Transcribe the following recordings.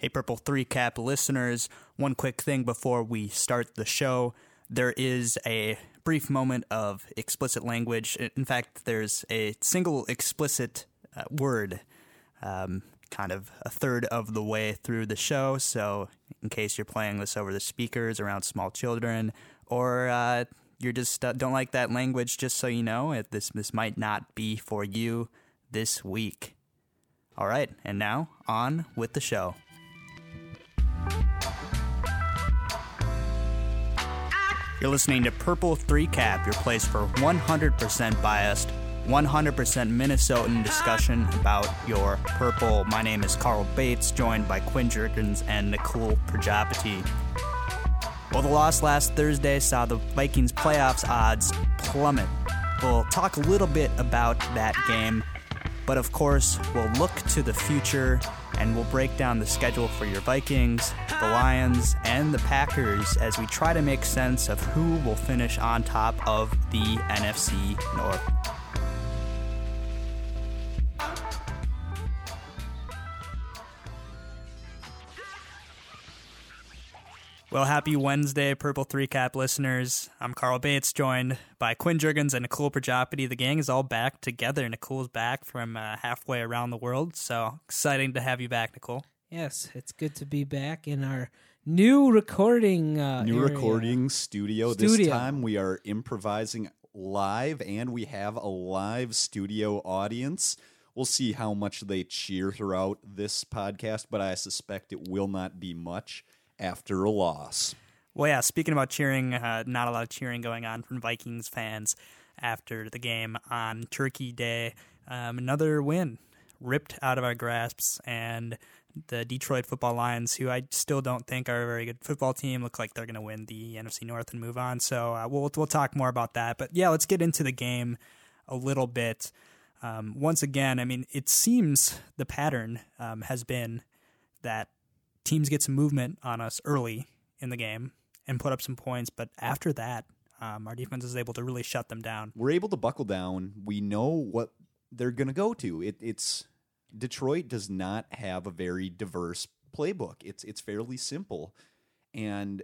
Hey, Purple 3 Cap listeners, one quick thing before we start the show. There is a brief moment of explicit language. In fact, there's a single explicit uh, word, um, kind of a third of the way through the show. So, in case you're playing this over the speakers around small children, or uh, you're just uh, don't like that language, just so you know, it, this this might not be for you this week. All right, and now on with the show. You're listening to Purple 3 Cap, your place for 100% biased, 100% Minnesotan discussion about your purple. My name is Carl Bates, joined by Quinn Jurgens and Nicole Prajapati. Well, the loss last Thursday saw the Vikings' playoffs odds plummet. We'll talk a little bit about that game, but of course, we'll look to the future and we'll break down the schedule for your Vikings, the Lions, and the Packers as we try to make sense of who will finish on top of the NFC North. Well, happy Wednesday, Purple Three Cap listeners. I'm Carl Bates, joined by Quinn Jurgens and Nicole Prajapati. The gang is all back together. Nicole's back from uh, halfway around the world, so exciting to have you back, Nicole. Yes, it's good to be back in our new recording. Uh, new area. recording studio. Studio. This time we are improvising live, and we have a live studio audience. We'll see how much they cheer throughout this podcast, but I suspect it will not be much after a loss. Well, yeah, speaking about cheering, uh, not a lot of cheering going on from Vikings fans after the game on Turkey Day. Um, another win ripped out of our grasps, and the Detroit Football Lions, who I still don't think are a very good football team, look like they're going to win the NFC North and move on. So uh, we'll we'll talk more about that. But yeah, let's get into the game a little bit. Um, once again, I mean, it seems the pattern um, has been that teams get some movement on us early in the game and put up some points, but after that, um, our defense is able to really shut them down. We're able to buckle down. We know what they're going to go to. It, it's Detroit does not have a very diverse playbook. It's it's fairly simple, and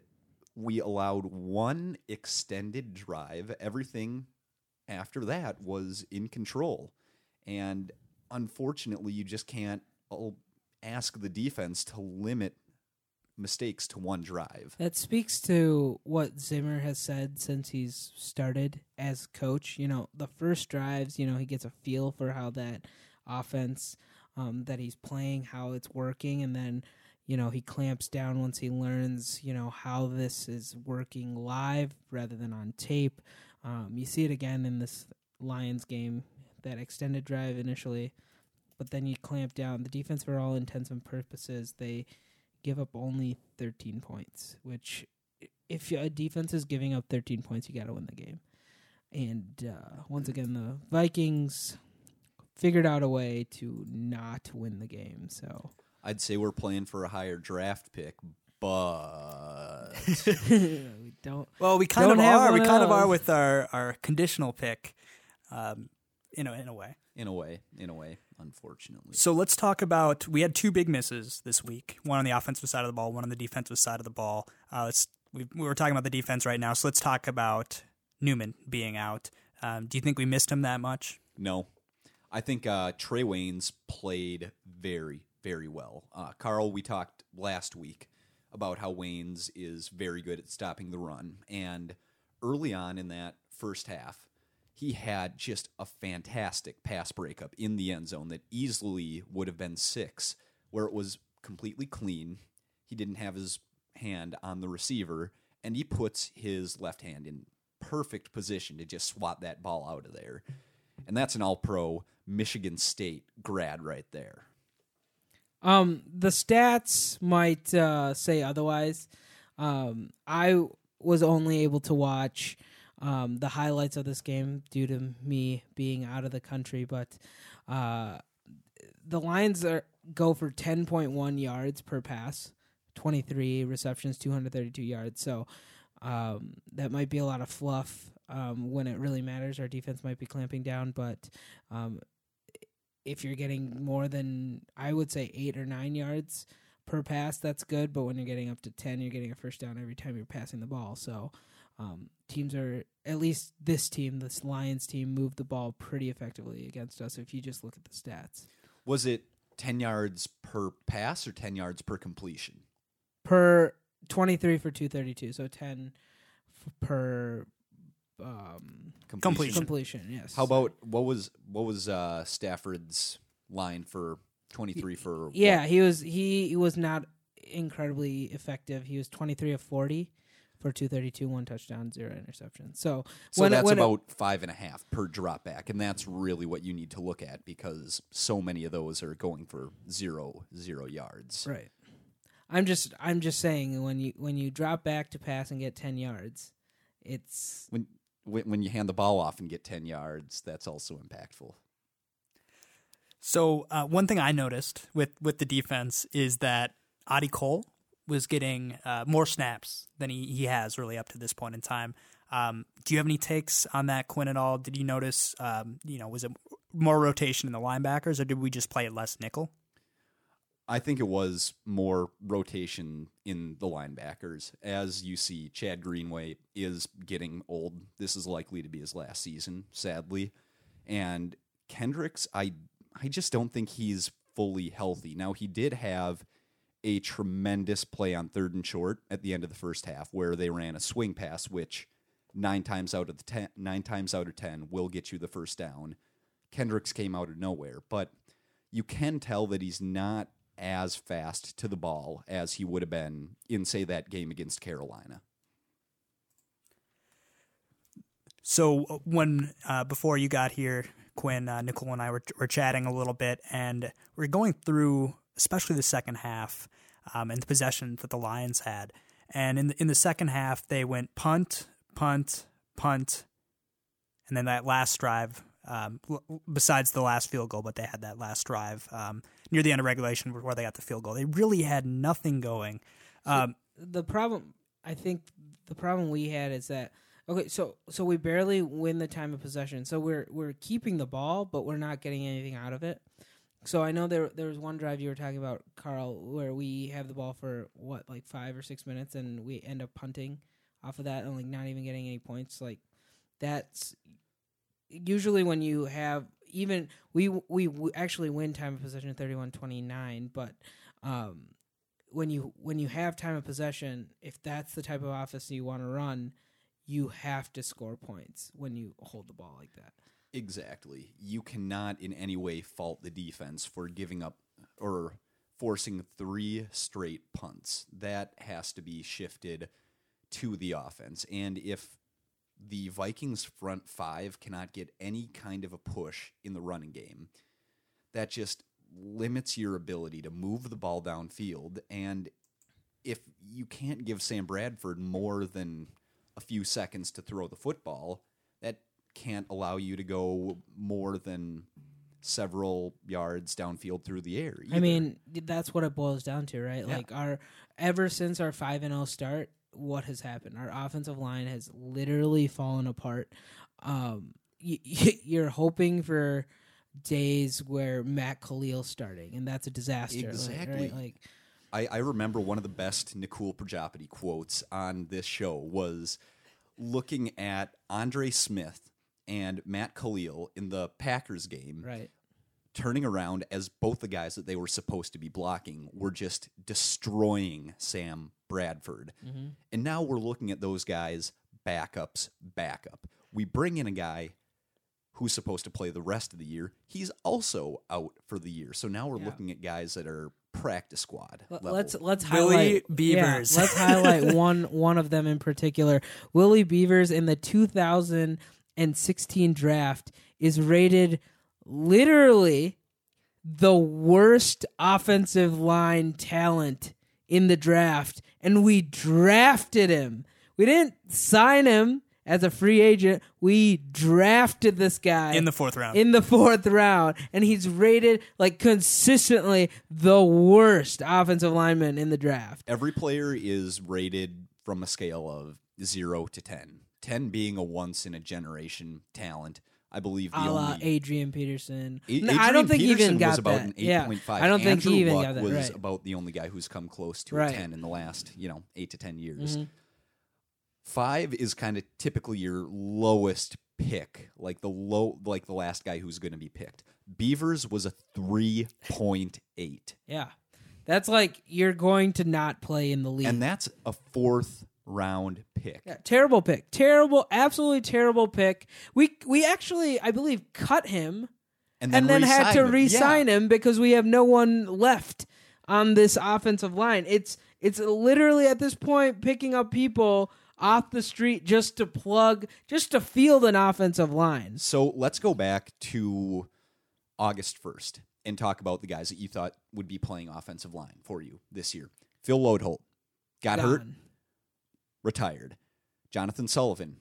we allowed one extended drive. Everything after that was in control, and unfortunately, you just can't ask the defense to limit mistakes to one drive. That speaks to what Zimmer has said since he's started as coach. You know, the first drives, you know, he gets a feel for how that offense um, that he's playing, how it's working, and then you know he clamps down once he learns you know how this is working live rather than on tape. Um, you see it again in this Lions game, that extended drive initially, but then you clamp down. The defense, for all intents and purposes, they give up only 13 points, which if a defense is giving up 13 points, you got to win the game. And uh, once again, the Vikings figured out a way to not win the game. So I'd say we're playing for a higher draft pick, but we don't. Well, we kind of have are. We kind of are with our, our conditional pick, um, in a, in a way. in a way, in a way, unfortunately. So let's talk about. We had two big misses this week. One on the offensive side of the ball, one on the defensive side of the ball. Uh, let's. We, we were talking about the defense right now, so let's talk about Newman being out. Um, do you think we missed him that much? No, I think uh, Trey Waynes played very, very well. Uh, Carl, we talked last week about how Waynes is very good at stopping the run, and early on in that first half, he had just a fantastic pass breakup in the end zone that easily would have been six, where it was completely clean. He didn't have his hand on the receiver, and he puts his left hand in perfect position to just swat that ball out of there. And that's an all pro Michigan State grad right there. Um, the stats might uh, say otherwise. Um, I was only able to watch um, the highlights of this game due to me being out of the country, but uh, the Lions are go for ten point one yards per pass, twenty three receptions, two hundred thirty two yards. So um, that might be a lot of fluff um, when it really matters. Our defense might be clamping down, but um, if you're getting more than I would say eight or nine yards per pass, that's good. But when you're getting up to ten, you're getting a first down every time you're passing the ball. So um, teams are at least this team, this Lions team, moved the ball pretty effectively against us. If you just look at the stats Was it 10 yards per pass or 10 yards per completion? per twenty three for two thirty two, so ten f- per um, Completion. completion. Yes. How about what was what was uh, Stafford's line for 23 for what? Yeah, he was he, he was not incredibly effective. He was twenty three of forty for two thirty two, one touchdown, zero interceptions. So, So when that's when it- about five and a half per drop back, and that's really what you need to look at because so many of those are going for zero zero yards. right. I'm just I'm just saying when you when you drop back to pass and get ten yards, it's When, when when you hand the ball off and get ten yards, that's also impactful. So uh, one thing I noticed with with the defense is that Adi Cole was getting uh, more snaps than he, he has really up to this point in time. Um, do you have any takes on that, Quinn? At all? Did you notice? Um, you know, was it more rotation in the linebackers, or did we just play it less nickel? I think it was more rotation in the linebackers. As you see, Chad Greenway is getting old. This is likely to be his last season, sadly. And Kendricks, I I just don't think he's fully healthy. Now he did have a tremendous play on third and short at the end of the first half where they ran a swing pass, which nine times out of the ten nine times out of ten will get you the first down. Kendricks came out of nowhere, but you can tell that he's not as fast to the ball as he would have been in, say, that game against Carolina. So uh, when uh, before you got here, Quinn, uh, Nicole, and I were, were chatting a little bit, and we are going through, especially the second half, um, and the possession that the Lions had. And in the, in the second half, they went punt, punt, punt, and then that last drive. Um, l- besides the last field goal, but they had that last drive um, near the end of regulation where they got the field goal. They really had nothing going. Um, the problem I think the problem we had is that okay, so so we barely win the time of possession. So we're we're keeping the ball, but we're not getting anything out of it. So I know there there was one drive you were talking about, Carl, where we have the ball for what like five or six minutes, and we end up punting off of that and like not even getting any points. Like that's usually when you have even we we actually win time of possession 31-29, but um, when you when you have time of possession, if that's the type of offense you want to run, you have to score points when you hold the ball like that. Exactly. You cannot in any way fault the defense for giving up or forcing three straight punts. That has to be shifted to the offense. And if the Vikings front five cannot get any kind of a push in the running game, that just limits your ability to move the ball downfield. And if you can't give Sam Bradford more than a few seconds to throw the football, can't allow you to go more than several yards downfield through the air. I mean, that's what it boils down to, right? Yeah. Like our ever since our 5 and 0 start, what has happened? Our offensive line has literally fallen apart. Um y- y- you're hoping for days where Matt Kalil's starting and that's a disaster. like, Exactly. right? Like I, I remember one of the best Nikul Prajapati quotes on this show was looking at Andre Smith and Matt Kalil in the Packers game, right. turning around as both the guys that they were supposed to be blocking were just destroying Sam Bradford. Mm-hmm. And now we're looking at those guys, backups, backup. We bring in a guy who's supposed to play the rest of the year. He's also out for the year. So now we're Yeah. looking at guys that are practice squad. L- Let's let's Willie highlight Beavers. Yeah, let's highlight one one of them in particular. Willie Beavers in the 2016 draft is rated literally the worst offensive line talent in the draft, and we drafted him. We didn't sign him as a free agent. We drafted this guy in the fourth round. in the fourth round, and he's rated like consistently the worst offensive lineman in the draft. Every player is rated from a scale of 0 to 10. 10 being a once in a generation talent, I believe the a la only Adrian Peterson. A- No, Adrian I don't think he Peterson even got was about that. an yeah, 8.5. I don't think he even Luck got that was right. about the only guy who's come close to Right. a 10 in the last, you know, 8 to 10 years. Mhm. 5 is kind of typically your lowest pick, like the low like the last guy who's going to be picked. Beavers was a 3.8. Yeah, that's like you're going to not play in the league. And that's a fourth round pick. Yeah, terrible pick. Terrible, absolutely terrible pick. We we actually, I believe, cut him and then, had to re-signed him. re-sign Yeah. him because we have no one left on this offensive line. It's it's literally at this point picking up people off the street just to plug, just to field an offensive line. So let's go back to August 1st and talk about the guys that you thought would be playing offensive line for you this year. Phil Loadholt got hurt, Gone. Retired. Jonathan Sullivan,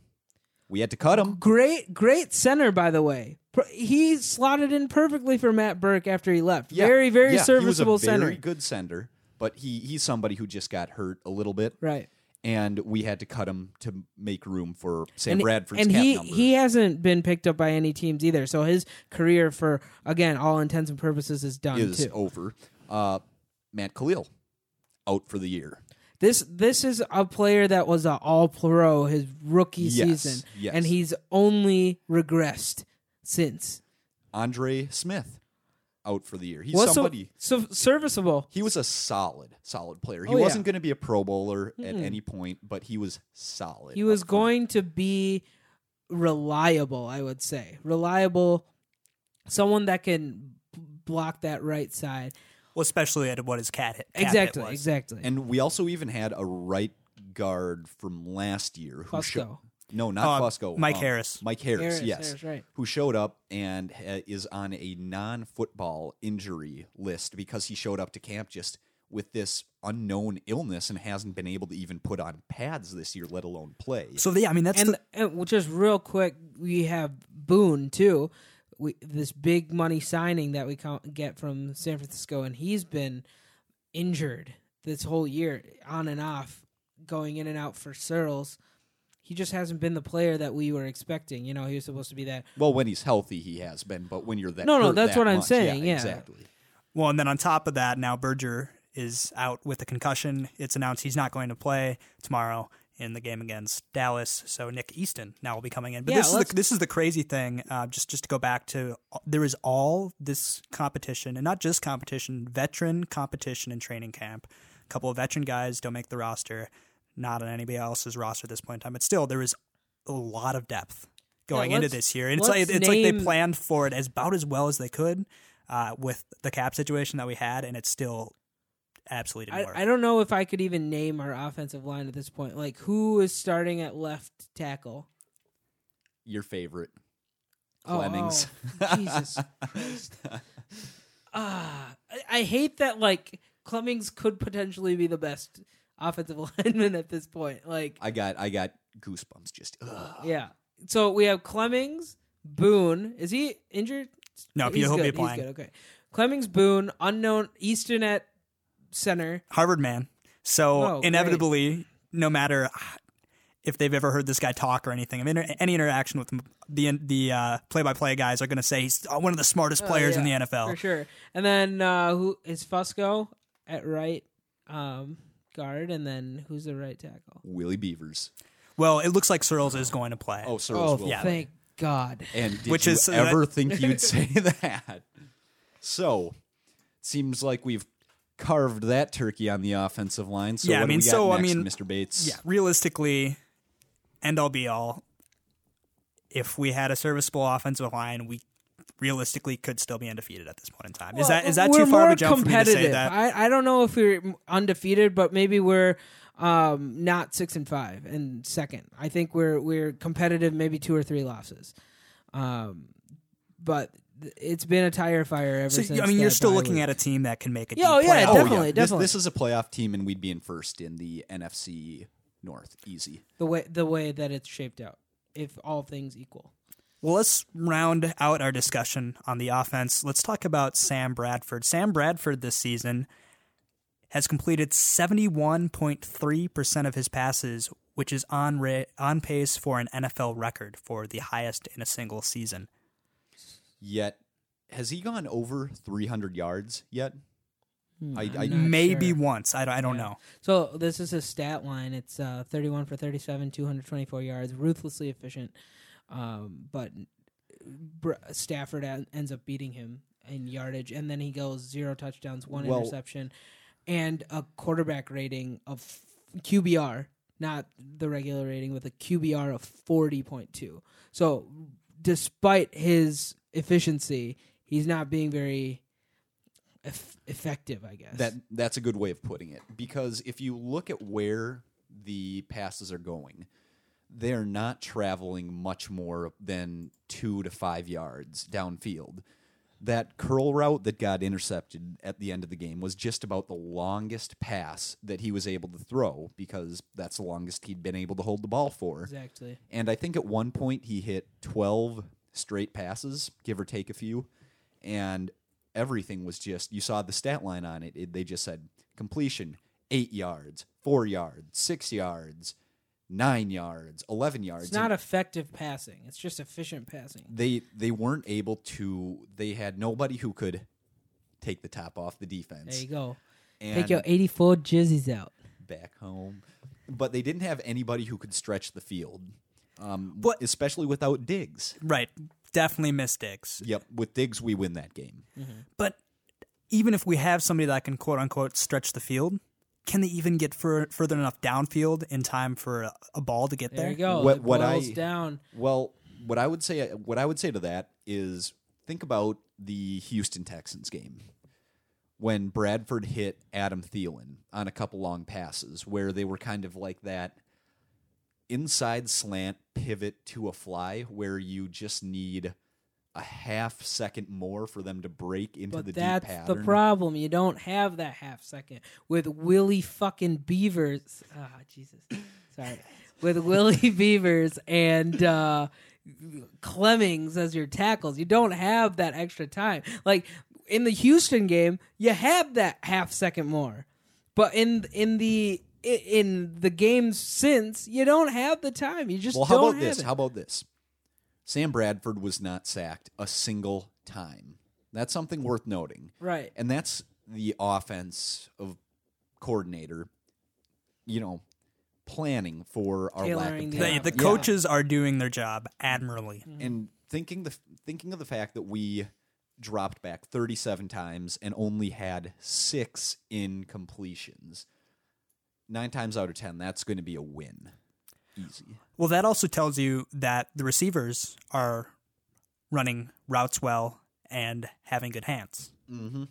we had to cut him. Great, great center, by the way. He slotted in perfectly for Matt Birk after he left. Yeah, very, very yeah, serviceable he was a very center. good center, but he he's somebody who just got hurt a little bit, Right. and we had to cut him to make room for Sam and, Bradford's and cap he number. he hasn't been picked up by any teams either. So his career, for again all intents and purposes, is done is too. over. Uh, Matt Kalil out for the year. This this is a player that was an All Pro his rookie Yes, season, yes. and he's only regressed since. Andre Smith out for the year. He's so, somebody. so serviceable. He was a solid, solid player. He Oh, yeah. wasn't going to be a Pro Bowler at any point, but he was solid. He was up front. going to be reliable, I would say. Reliable, someone that can b- block that right side. Well, especially at what his cat hit. Cap hit exactly, was. exactly. And we also even had a right guard from last year who Fusco. sho- no, not Uh, Fusco. Mike um, Harris. Mike Harris, Harris, yes, Harris, right. who showed up and uh, is on a non-football injury list because he showed up to camp just with this unknown illness and hasn't been able to even put on pads this year, let alone play. So yeah, I mean that's and, the, and just real quick, we have Boone too. We this big money signing that we co- get from San Francisco, and he's been injured this whole year, on and off, going in and out for Sirles. He just hasn't been the player that we were expecting. You know, he was supposed to be that. Well, when he's healthy, he has been, but when you're that No, no, that's that what I'm much- saying, yeah. exactly. well, and then on top of that, now Berger is out with a concussion. It's announced he's not going to play tomorrow in the game against Dallas. So Nick Easton now will be coming in. But Yeah, this is the, this is the crazy thing. Uh, just just to go back to there is all this competition, and not just competition, veteran competition in training camp. A couple of veteran guys don't make the roster, not on anybody else's roster at this point in time. But still, there is a lot of depth going into this year, and it's like it's like they planned for it as about as well as they could uh, with the cap situation that we had, and it's still absolutely didn't work. I, I don't know if I could even name our offensive line at this point. Like, who is starting at left tackle? Your favorite, Oh, Clemmings. oh, Jesus Christ. Ah, I, I hate that. Like Clemmings could potentially be the best offensive lineman at this point. Like, I got, I got goosebumps. Just ugh. yeah. So we have Clemmings, Boone. Is he injured? No, He's he'll be good, he's playing. good, Okay. Clemmings, Boone, unknown Easton at center. Harvard man. So Oh, great. inevitably, no matter if they've ever heard this guy talk or anything, I mean, any interaction with the the uh, play-by-play guys are going to say he's uh, one of the smartest players in Oh, yeah, the NFL. for sure. And then uh, who is Fusco at right um, guard, and then who's the right tackle? Willie Beavers. Well, it looks like Sirles is going to play. Oh, Sirles oh, will. yeah. thank God. And did Which you is- uh, ever think you'd say that? So, seems like we've carved that turkey on the offensive line. So Yeah, I what do mean, we got so, I next, mean, Mr. Bates? yeah, realistically, end all be all. If we had a serviceable offensive line, we realistically could still be undefeated at this point in time. is that is that too far of a jump for me to say competitive. that? I, I don't know if we're undefeated, but maybe we're um, not six and five and second. I think we're we're competitive, maybe two or three losses. Um, but th- it's been a tire fire ever So, since. I mean, you're still looking week. at a team that can make a Yeah, oh, yeah, playoff Oh, definitely. This, definitely. this is a playoff team, and we'd be in first in the NFC North. Easy. the way the way that it's shaped out. If all things equal, Well, let's round out our discussion on the offense. Let's talk about Sam Bradford. Sam Bradford this season has completed 71.3% of his passes, which is on ra- on pace for an NFL record for the highest in a single season. Yet, has he gone over 300 yards yet? Hmm, I- I'm I- not Maybe sure. once. I don't, I don't Yeah. know. So this is a stat line. It's uh, 31 for 37, 224 yards, ruthlessly efficient. Um, but Br- Stafford en- ends up beating him in yardage, and then he goes zero touchdowns, one Well- interception, and a quarterback rating of QBR, not the regular rating, with a QBR of 40.2. So despite his efficiency, he's not being very eff- effective, I guess. That that's a good way of putting it because if you look at where the passes are going, they're not traveling much more than 2 to 5 yards downfield. That curl route that got intercepted at the end of the game was just about the longest pass that he was able to throw because that's the longest he'd been able to hold the ball for. exactly. And I think at one point he hit 12 straight passes, give or take a few. And everything was just, you saw the stat line on it. it they just said completion, eight yards, four yards, six yards, nine yards, 11 yards. It's not And effective passing. It's just efficient passing. they, they weren't able to, they had nobody who could take the top off the defense. There you go. And Take your 84 jerseys out. back home. But they didn't have anybody who could stretch the field, um, But- especially without Diggs. Right. Definitely miss Diggs. Yep, with Diggs, we win that game. But even if we have somebody that can quote unquote stretch the field, can they even get fur- further enough downfield in time for a, a ball to get There there? you go. What- what I- down. Well, what I would say, what I would say to that is, think about the Houston Texans game when Bradford hit Adam Thielen on a couple long passes, where they were kind of like that inside slant pivot to a fly, where you just need a half second more for them to break into But the that's deep the problem. You don't have that half second with Willie fucking Beavers. Ah, Jesus. Sorry. With Willie Beavers and uh, Clemmings as your tackles. You don't have that extra time. Like in the Houston game, you had that half second more. But in in the in the games since, you don't have the time. You just Well, how about have this? it. How about this? Sam Bradford was not sacked a single time. That's something worth noting. right. And that's the offense of coordinator, you know, planning for our lack Tailoring of the The, talent. the Yeah. coaches are doing their job admirably. Mm-hmm. and thinking the thinking of the fact that we dropped back 37 times and only had 6 incompletions. 9 times out of 10 that's going to be a win. Easy. Well, that also tells you that the receivers are running routes well and having good hands. Mm-hmm.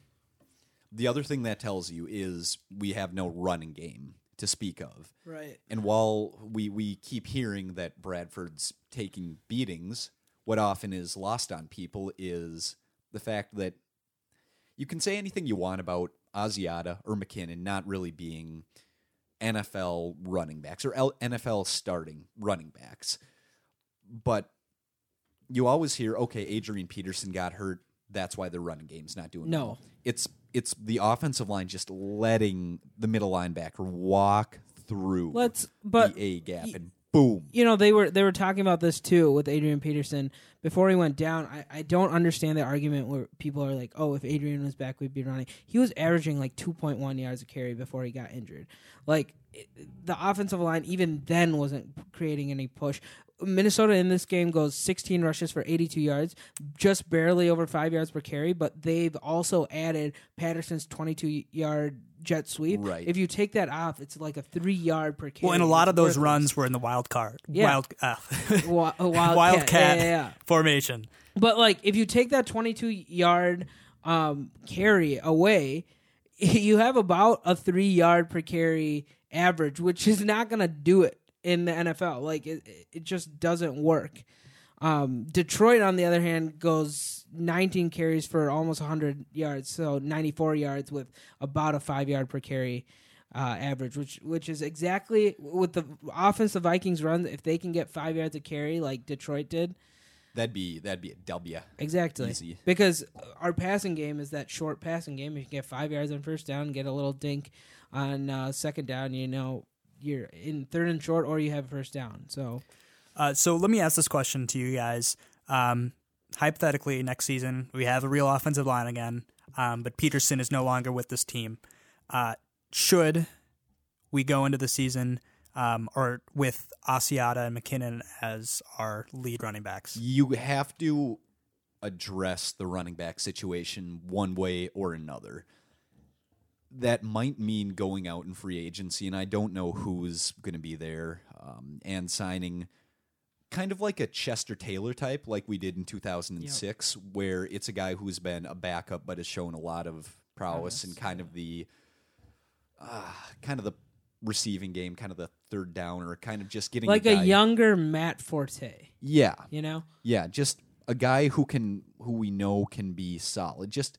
The other thing that tells you is we have no running game to speak of. Right. And while we, we keep hearing that Bradford's taking beatings, what often is lost on people is the fact that you can say anything you want about Asiata or McKinnon not really being NFL running backs or L- NFL starting running backs. But you always hear, okay, Adrian Peterson got hurt. That's why the running game's not doing No. well. It's it's the offensive line just letting the middle linebacker walk through Let's but the A gap and boom. you know they were they were talking about this too with Adrian Peterson before he went down. I, I don't understand the argument where people are like, "Oh, if Adrian was back, we'd be running." He was averaging like 2.1 yards a carry before he got injured. Like the offensive line even then wasn't creating any push. Minnesota in this game goes 16 rushes for 82 yards, just barely over 5 yards per carry, but they've also added Patterson's 22 yard jet sweep. Right. If you take that off, it's like a 3 yard per carry. Well, and a lot of those worthless. runs were in the wild card, Yeah. wild, uh, a wildcat. Yeah, yeah, formation. But like, if you take that 22 yard um, carry away, you have about a three yard per carry average, which is not going to do it in the NFL. Like, it, it just doesn't work. Um, Detroit, on the other hand, goes 19 carries for almost 100 yards, so 94 yards with about a five yard per carry uh, average, which which is exactly with the offense the Vikings run. If they can get five yards a carry like Detroit did, That'd be that'd be a W. Exactly. Easy. Because our passing game is that short passing game. If you get five yards on first down, get a little dink on uh, second down, you know you're in third and short, or you have first down. So Uh, so let me ask this question to you guys. Um, hypothetically next season we have a real offensive line again, um, but Peterson is no longer with this team. Uh, should we go into the season um, or with Asiata and McKinnon as our lead running backs? You have to address the running back situation one way or another. That might mean going out in free agency, and I don't know who's going to be there, um, and signing kind of like a Chester Taylor type, like we did in 2006, where it's a guy who's been a backup but has shown a lot of prowess and kind of the uh, kind of the receiving game, kind of the third down, or kind of just getting like a guy- younger Matt Forte. yeah, You know, yeah, just a guy who can who we know can be solid. Just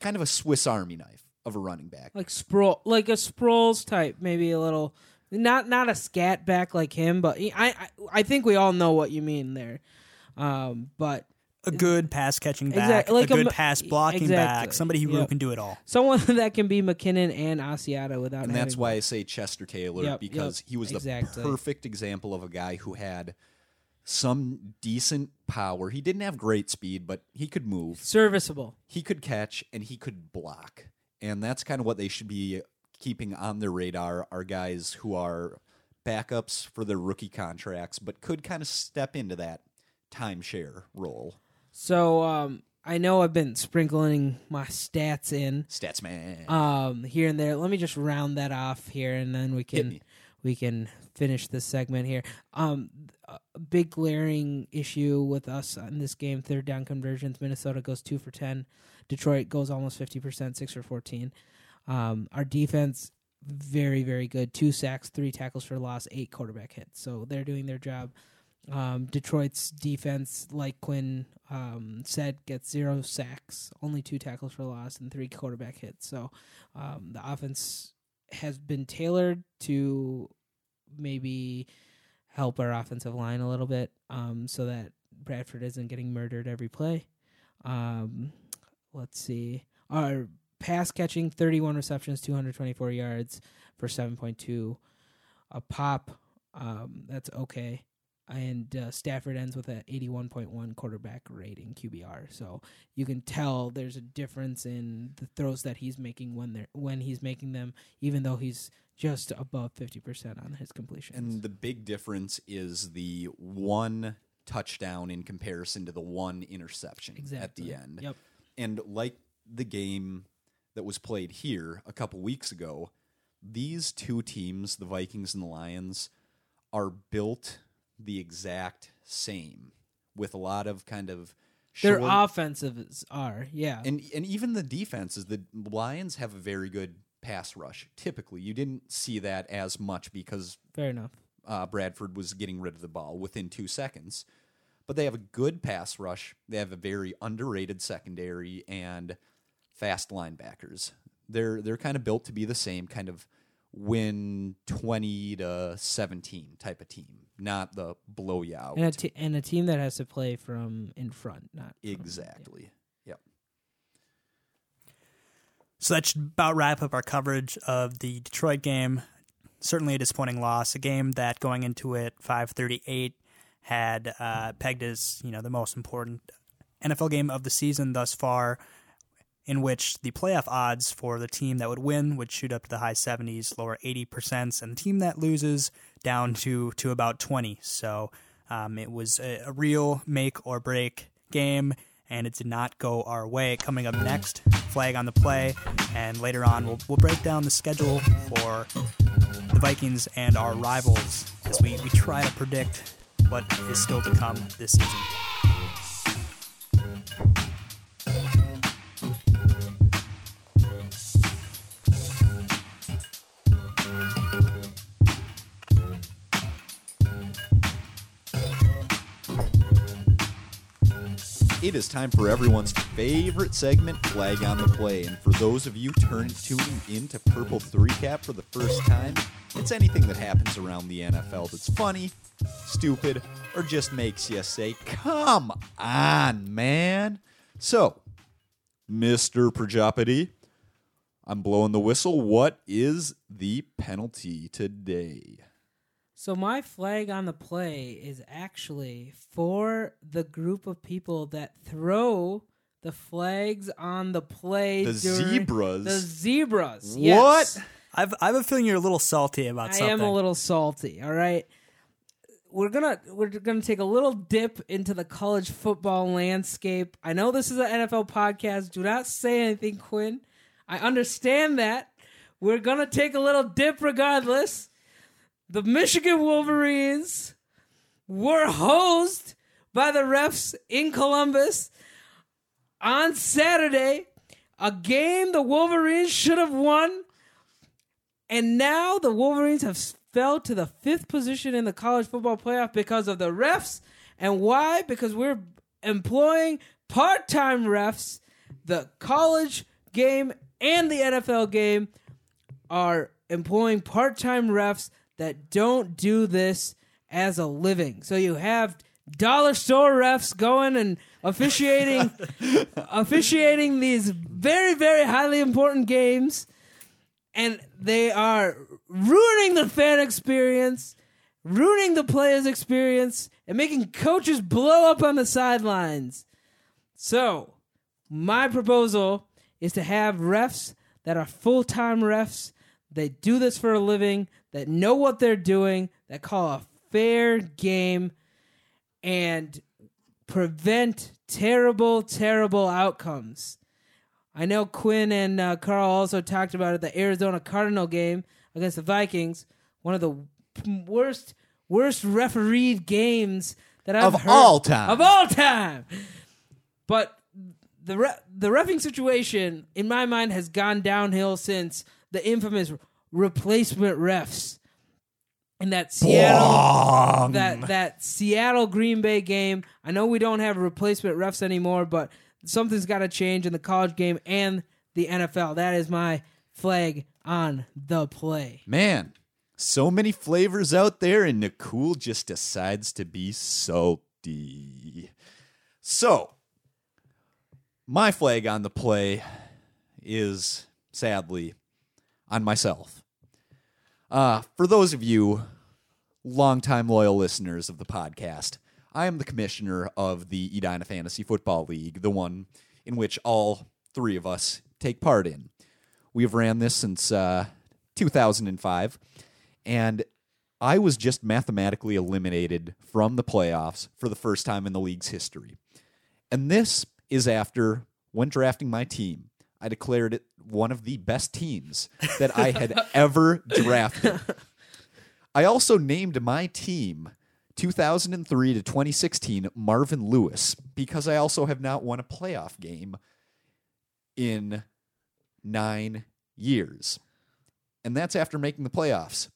kind of a Swiss Army knife of a running back. like Sproul, like a Sproles type, maybe a little. Not not a scat back like him, but he- I I, I think we all know what you mean there. Um, but A good pass catching back, Exact- like a a good m- pass blocking exactly. back, somebody who Yep. can do it all. someone that can be McKinnon and Asiata without. and that's having- why I say Chester Taylor Yep, because yep, he was exactly. the perfect example of a guy who had some decent power. He didn't have great speed, but he could move. serviceable. He could catch and he could block. And that's kind of what they should be keeping on their radar are guys who are backups for their rookie contracts but could kind of step into that timeshare role. So um, I know I've been sprinkling my stats in Stats man. um, here and there. Let me just round that off here, and then we can we can finish this segment here. Um, a big glaring issue with us in this game: third down conversions. Minnesota goes two for ten. Detroit goes almost fifty percent, six for fourteen. Um, our defense very very good. Two sacks, three tackles for loss, eight quarterback hits. So they're doing their job. Um, Detroit's defense, like Quinn um, said, gets zero sacks, only two tackles for loss, and three quarterback hits. So um, the offense has been tailored to maybe help our offensive line a little bit um, so that Bradford isn't getting murdered every play. Um, let's see. Our pass catching, 31 receptions, 224 yards for 7.2. A pop, um, that's okay. And uh, Stafford ends with a 81.1 quarterback rating QBR. So you can tell there's a difference in the throws that he's making when they're when he's making them, even though he's just above 50% on his completion. And the big difference is the one touchdown in comparison to the one interception at the end. Yep. And like the game that was played here a couple weeks ago, these two teams, the Vikings and the Lions, are built the exact same with a lot of kind of Their short- offensives are, yeah. and and even the defenses, the Lions have a very good pass rush. Typically, you didn't see that as much because Fair enough. uh, Bradford was getting rid of the ball within two seconds. But they have a good pass rush. They have a very underrated secondary and fast linebackers. They're they're kind of built to be the same kind of win twenty to seventeen type of team, not the blow you out. And a, t- and a team that has to play from in front, not from- exactly. Yep. So that should about wrap up our coverage of the Detroit game. Certainly a disappointing loss. A game that going into it, five thirty eight, had uh, pegged as you know the most important NFL game of the season thus far, in which the playoff odds for the team that would win would shoot up to the high seventies, lower eighty percent, and the team that loses down to to about twenty. So um, it was a, a real make or break game and it did not go our way. Coming up next, flag on the play, and later on we'll, we'll break down the schedule for the Vikings and our rivals as we, we try to predict what is still to come this season. It is time for everyone's favorite segment, Flag on the Play. And for those of you turn, tuning into Purple 3 Cap for the first time, it's anything that happens around the NFL that's funny, stupid, or just makes you say, come on, man. So, Mr. Prajapati, I'm blowing the whistle. What is the penalty today? So my flag on the play is actually for the group of people that throw the flags on the play. The zebras? The zebras. What? Yes. I've I have a feeling you're a little salty about I something. I am a little salty. All right. We're gonna we're gonna take a little dip into the college football landscape. I know this is an NFL podcast. Do not say anything, Quinn. I understand that. We're gonna take a little dip regardless. The Michigan Wolverines were hosed by the refs in Columbus on Saturday. A game the Wolverines should have won. And now the Wolverines have fell to the fifth position in the college football playoff because of the refs. And why? Because we're employing part time refs. The college game and the NFL game are employing part time refs that don't do this as a living. So you have dollar store refs going and officiating officiating these very, very highly important games and they are ruining the fan experience, ruining the players' experience, and making coaches blow up on the sidelines. So, my proposal is to have refs that are full time refs. They do this for a living, that know what they're doing, that call a fair game, and prevent terrible, terrible outcomes. I know Quinn and uh, Carl also talked about it. The Arizona Cardinal game against the Vikings, one of the worst, worst refereed games that I've Of heard- all time. Of all time. But the re- the refing situation, in my mind, has gone downhill since the infamous replacement refs in that Seattle that that Seattle Green Bay game. I know we don't have replacement refs anymore, but something's got to change in the college game and the NFL. That is my flag on the play. Man, so many flavors out there, and Nicole just decides to be salty. So, my flag on the play is sadly on myself. Uh, for those of you longtime loyal listeners of the podcast, I am the commissioner of the Edina Fantasy Football League, the one in which all three of us take part in. We've ran this since uh, 2005, and I was just mathematically eliminated from the playoffs for the first time in the league's history. And this is after, when drafting my team, I declared it one of the best teams that I had ever drafted. I also named my team 2003 to 2016 Marvin Lewis because I also have not won a playoff game in nine years. And that's after making the playoffs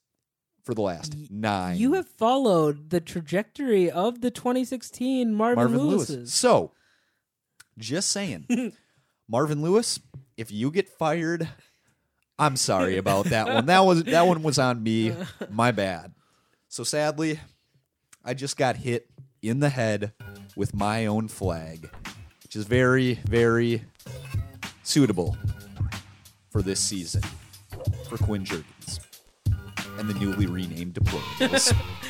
for the last nine. You have followed the trajectory of the 2016 Marvin, Marvin Lewis. So, just saying, Marvin Lewis, if you get fired, I'm sorry about that one. That was that one was on me. My bad. So sadly, I just got hit in the head with my own flag, which is very, very suitable for this season for Quinn Jurgens and the newly renamed deplorables.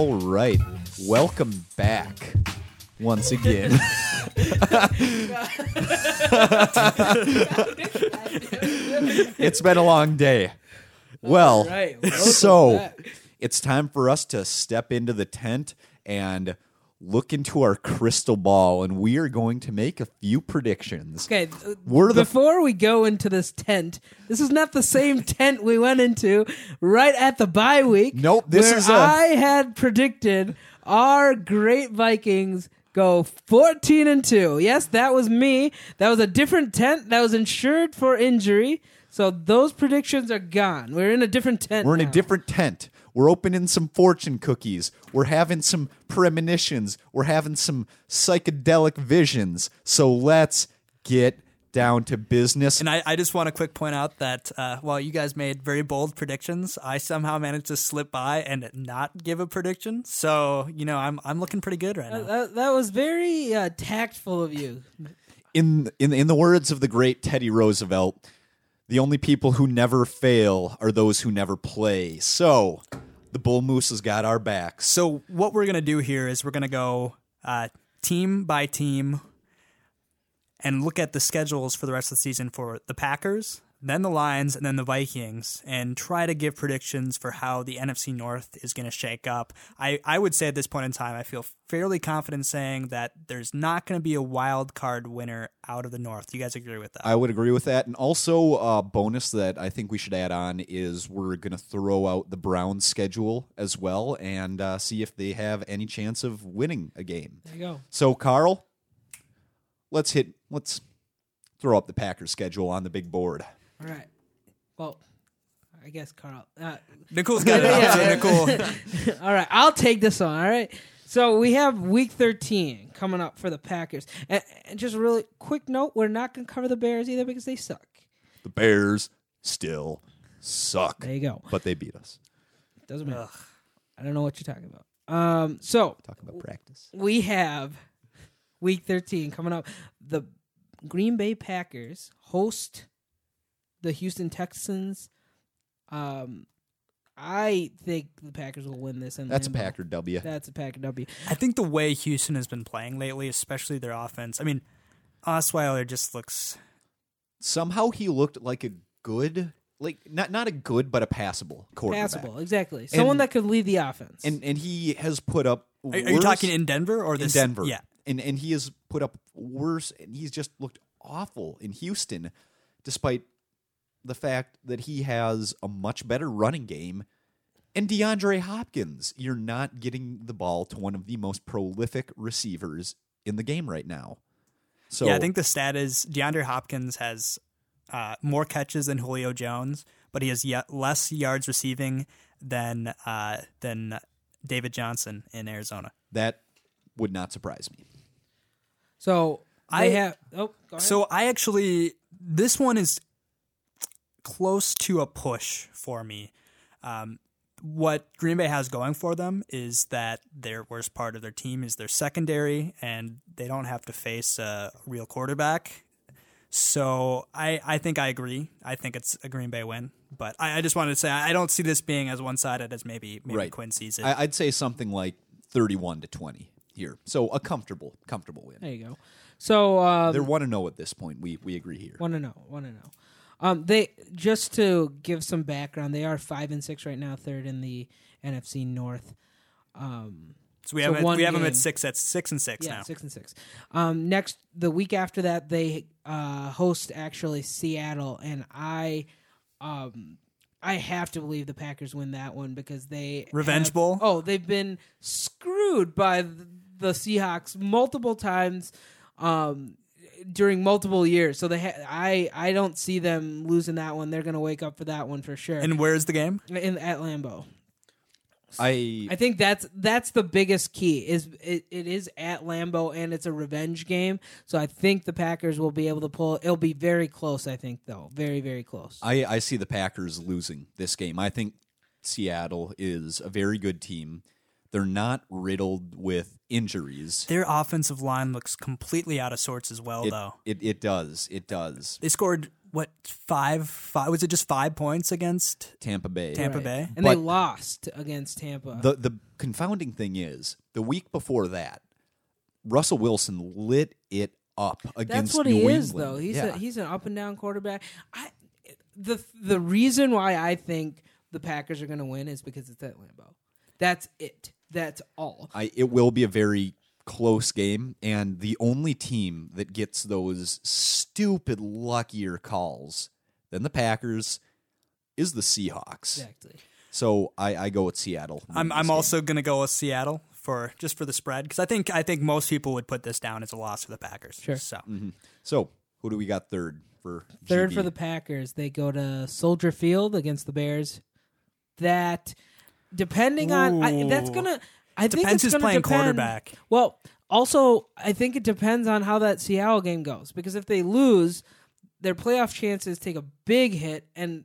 All right. Welcome back once again. it's been a long day. Well, right. So back. it's time for us to step into the tent and look into our crystal ball, and we are going to make a few predictions. Okay, We're the before we go into this tent, this is not the same tent we went into right at the bye week. Nope, this where is a- I had predicted our great Vikings go 14 and 2. Yes, that was me. That was a different tent that was insured for injury. So those predictions are gone. We're in a different tent. We're in a different tent. We're opening some fortune cookies. We're having some premonitions. We're having some psychedelic visions. So let's get down to business. And I, I just want to quick point out that uh, while you guys made very bold predictions, I somehow managed to slip by and not give a prediction. So you know, I'm I'm looking pretty good right now. That, that was very uh, tactful of you. in in in the words of the great Teddy Roosevelt, the only people who never fail are those who never play. So, the Bull Moose has got our back. So what we're gonna do here is we're gonna go uh, team by team and look at the schedules for the rest of the season for the Packers, then the Lions, and then the Vikings, and try to give predictions for how the NFC North is going to shake up. I, I would say at this point in time, I feel fairly confident saying that there's not going to be a wild card winner out of the North. Do you guys agree with that? I would agree with that. And also, a bonus that I think we should add on is we're going to throw out the Browns schedule as well and uh, see if they have any chance of winning a game. There you go. So, Carl, let's hit. Let's throw up the Packers schedule on the big board. All right. Well, I guess Carl. Uh, Nicole's got it up. Yeah. Nicole, all right, I'll take this one. All right. So we have Week 13 coming up for the Packers, and, and just a really quick note: we're not going to cover the Bears either because they suck. The Bears still suck, There you go. but they beat us. Doesn't matter. I don't know what you're talking about. Um, so Talking about practice. we have week 13 coming up. The Green Bay Packers host the Houston Texans. Um, I think the Packers will win this. And That's a Packer W. That's a Packer W. I think the way Houston has been playing lately, especially their offense. I mean, Osweiler just looks. Somehow he looked like a good, like not not a good, but a passable quarterback. Passable, exactly. Someone And- that could lead the offense. And and he has put up. Are, are you talking in Denver or in? Denver? Yeah. and and he has put up worse, and he's just looked awful in Houston, despite the fact that he has a much better running game. And DeAndre Hopkins, you're not getting the ball to one of the most prolific receivers in the game right now. So yeah, I think the stat is DeAndre Hopkins has uh, more catches than Julio Jones, but he has yet less yards receiving than uh, than David Johnson in Arizona. that would not surprise me. so I- I have. Oh, go ahead. So I actually this one is close to a push for me. Um, what Green Bay has going for them is that their worst part of their team is their secondary, and they don't have to face a real quarterback. So I, I think I agree. I think it's a Green Bay win, but I, I just wanted to say I don't see this being as one sided as maybe maybe Right. Quinn sees it. I, I'd say something like thirty-one to twenty here. So a comfortable, comfortable win. there you go. So um, They're one to know at this point. We we agree here. Want to know? Want to know? Um, they just to give some background. They are five and six right now, third in the NFC North. Um, so we have it, one we have them at six at six and six yeah, now. six and six. Um, next, the week after that, they uh, host actually Seattle, and I, um, I have to believe the Packers win that one because they Revenge have- Bowl? Oh, they've been screwed by the, the Seahawks multiple times. Um, during multiple years, so they ha- I I don't see them losing that one. They're gonna wake up for that one for sure. And where's the game? in at Lambeau, I I think that's that's the biggest key. Is it, it is at Lambeau and it's a revenge game. So I think the Packers will be able to pull. It'll be very close. I think though, very very close. I, I see the Packers losing this game. I think Seattle is a very good team. They're not riddled with injuries. Their offensive line looks completely out of sorts as well, It, though. it it does. It does. They scored what five? Five was it just five points against? Tampa Bay. Tampa Bay? and they lost against Tampa. The the confounding thing is the week before that, Russell Wilson lit it up against That's what New he is, England. though. He's yeah. a, he's an up and down quarterback. I the the reason why I think the Packers are going to win is because it's at Lambeau. That's it. That's all. I, it will be a very close game, and the only team that gets those stupid luckier calls than the Packers is the Seahawks. Exactly. So I, I go with Seattle. I'm I'm game. also gonna go with Seattle for just for the spread because I think I think most people would put this down as a loss for the Packers. Sure. So mm-hmm. so. Who do we got third for Third GB? for the Packers, they go to Soldier Field against the Bears. That, depending on, I, that's Ooh. gonna. I think Depends it's who's gonna playing depend- quarterback. Well, also, I think it depends on how that Seattle game goes because if they lose, their playoff chances take a big hit. And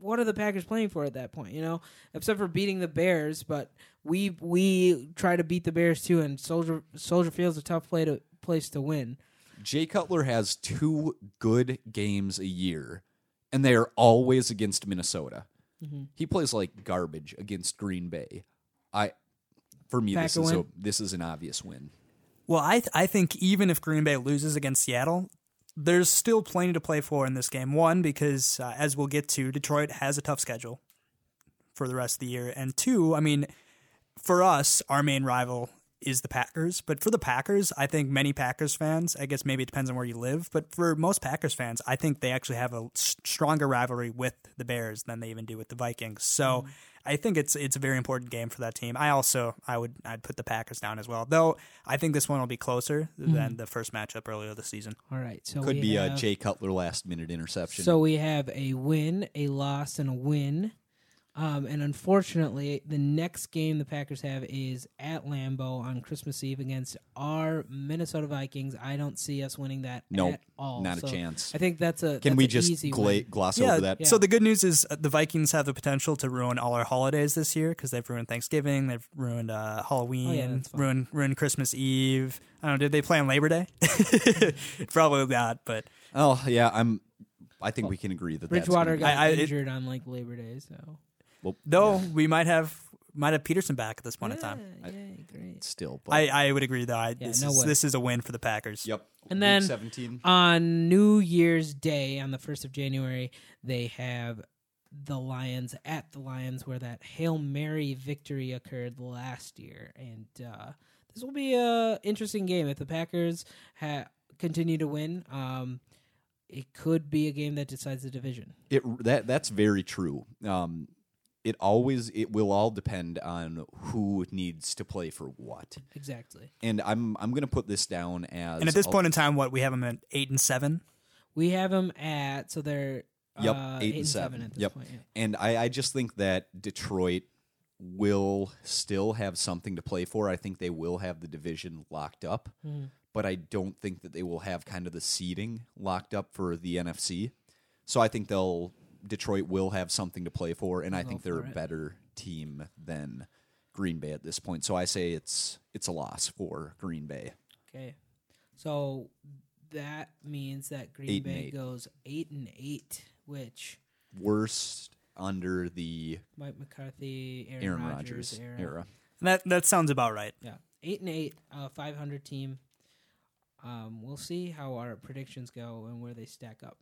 what are the Packers playing for at that point? You know, except for beating the Bears, but we we try to beat the Bears too. And Soldier Soldier Field's a tough play to place to win. Jay Cutler has two good games a year, and they are always against Minnesota. Mm-hmm. He plays like garbage against Green Bay. I, for me, this is a, win? this is an obvious win. Well, I th- I think even if Green Bay loses against Seattle, there's still plenty to play for in this game. One, because uh, as we'll get to, Detroit has a tough schedule for the rest of the year, and two, I mean, for us, our main rival is the Packers. But for the Packers, I think many Packers fans, I guess maybe it depends on where you live, but for most Packers fans, I think they actually have a stronger rivalry with the Bears than they even do with the Vikings. So mm-hmm. I think it's it's a very important game for that team. I also I would I'd put the Packers down as well, though I think this one will be closer than mm-hmm. the first matchup earlier this season. All right, so Could we be a Jay Cutler last minute interception. So we have a win, a loss, and a win. Um, and unfortunately, the next game the Packers have is at Lambeau on Christmas Eve against our Minnesota Vikings. I don't see us winning that Nope, at all. not a chance. I think that's a Can that's we a just easy gla- gloss Yeah, over that? So the good news is uh, the Vikings have the potential to ruin all our holidays this year because they've ruined Thanksgiving, they've ruined uh, Halloween, Oh, yeah, ruined ruined Christmas Eve. I don't know. Did they play on Labor Day? Probably not. But Oh yeah, I'm. I think we can agree that Bridgewater That's gonna got I- I- it- injured on like Labor Day, so be, well, though we might have might have Peterson back at this point in time. Yeah, yeah, great. still. But, I, I would agree though. I, Yeah, this no is way. this is a win for the Packers. yep. And Week then- 17. On New Year's Day, on the first of January, they have the Lions at the Lions, where that hail mary victory occurred last year, and uh, this will be a interesting game if the Packers ha- continue to win. Um, it could be a game that decides the division. It that that's very true. Um, it always it will all depend on who needs to play for what. Exactly. And I'm I'm going to put this down as And at this a- point in time, what we have them at eight and seven. We have them at so they're Yep, uh, eight and and seven. at this Yep. point. Yeah. and I, I just think that Detroit will still have something to play for. I think they will have the division locked up, Hmm. but I don't think that they will have kind of the seeding locked up for the NFC. So I think they'll Detroit will have something to play for, and I Go think they're a it. better team than Green Bay at this point. So I say it's it's a loss for Green Bay. Okay. So that means that Green Eight Bay eight. goes eight and eight, which Worst under the Mike McCarthy, Aaron, Aaron Rodgers, Rodgers era. era. That that sounds about right. Yeah, eight and eight, uh, five hundred team. Um, we'll see how our predictions go and where they stack up.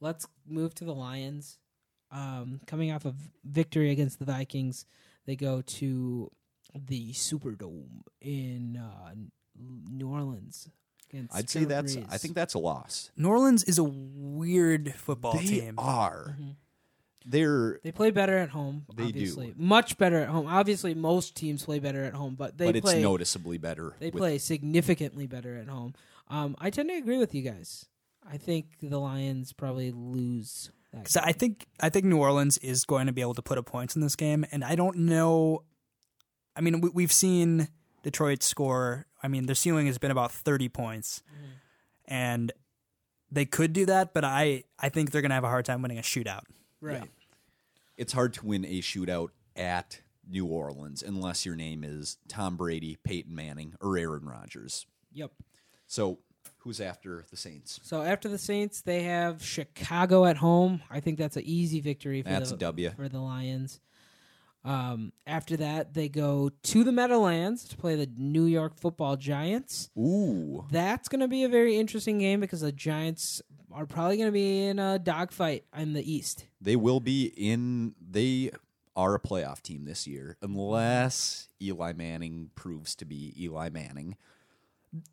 But let's move to the Lions. Um, coming off of victory against the Vikings, they go to the Superdome in uh, New Orleans. Against I'd say that's Brees. I think that's a loss. New Orleans is a weird football they team. are. Mhm. They're They play better at home. They do. much better at home. Obviously, most teams play better at home, but they but it's play. noticeably better. They with- play significantly better at home. Um, I tend to agree with you guys. I think the Lions probably lose that. Because I think I think New Orleans is going to be able to put up points in this game, and I don't know. I mean, we, we've seen Detroit score. I mean, their ceiling has been about thirty points, mm-hmm. and they could do that, but I I think they're going to have a hard time winning a shootout. right. It's hard to win a shootout at New Orleans unless your name is Tom Brady, Peyton Manning, or Aaron Rodgers. Yep. So who's after the Saints? So after the Saints, they have Chicago at home. I think that's an easy victory for That's the a W. for the Lions. Um, after that, they go to the Meadowlands to play the New York Football Giants. Ooh, That's going to be a very interesting game because the Giants are probably going to be in a dogfight in the East. they will be in. They are a playoff team this year, unless Eli Manning proves to be Eli Manning.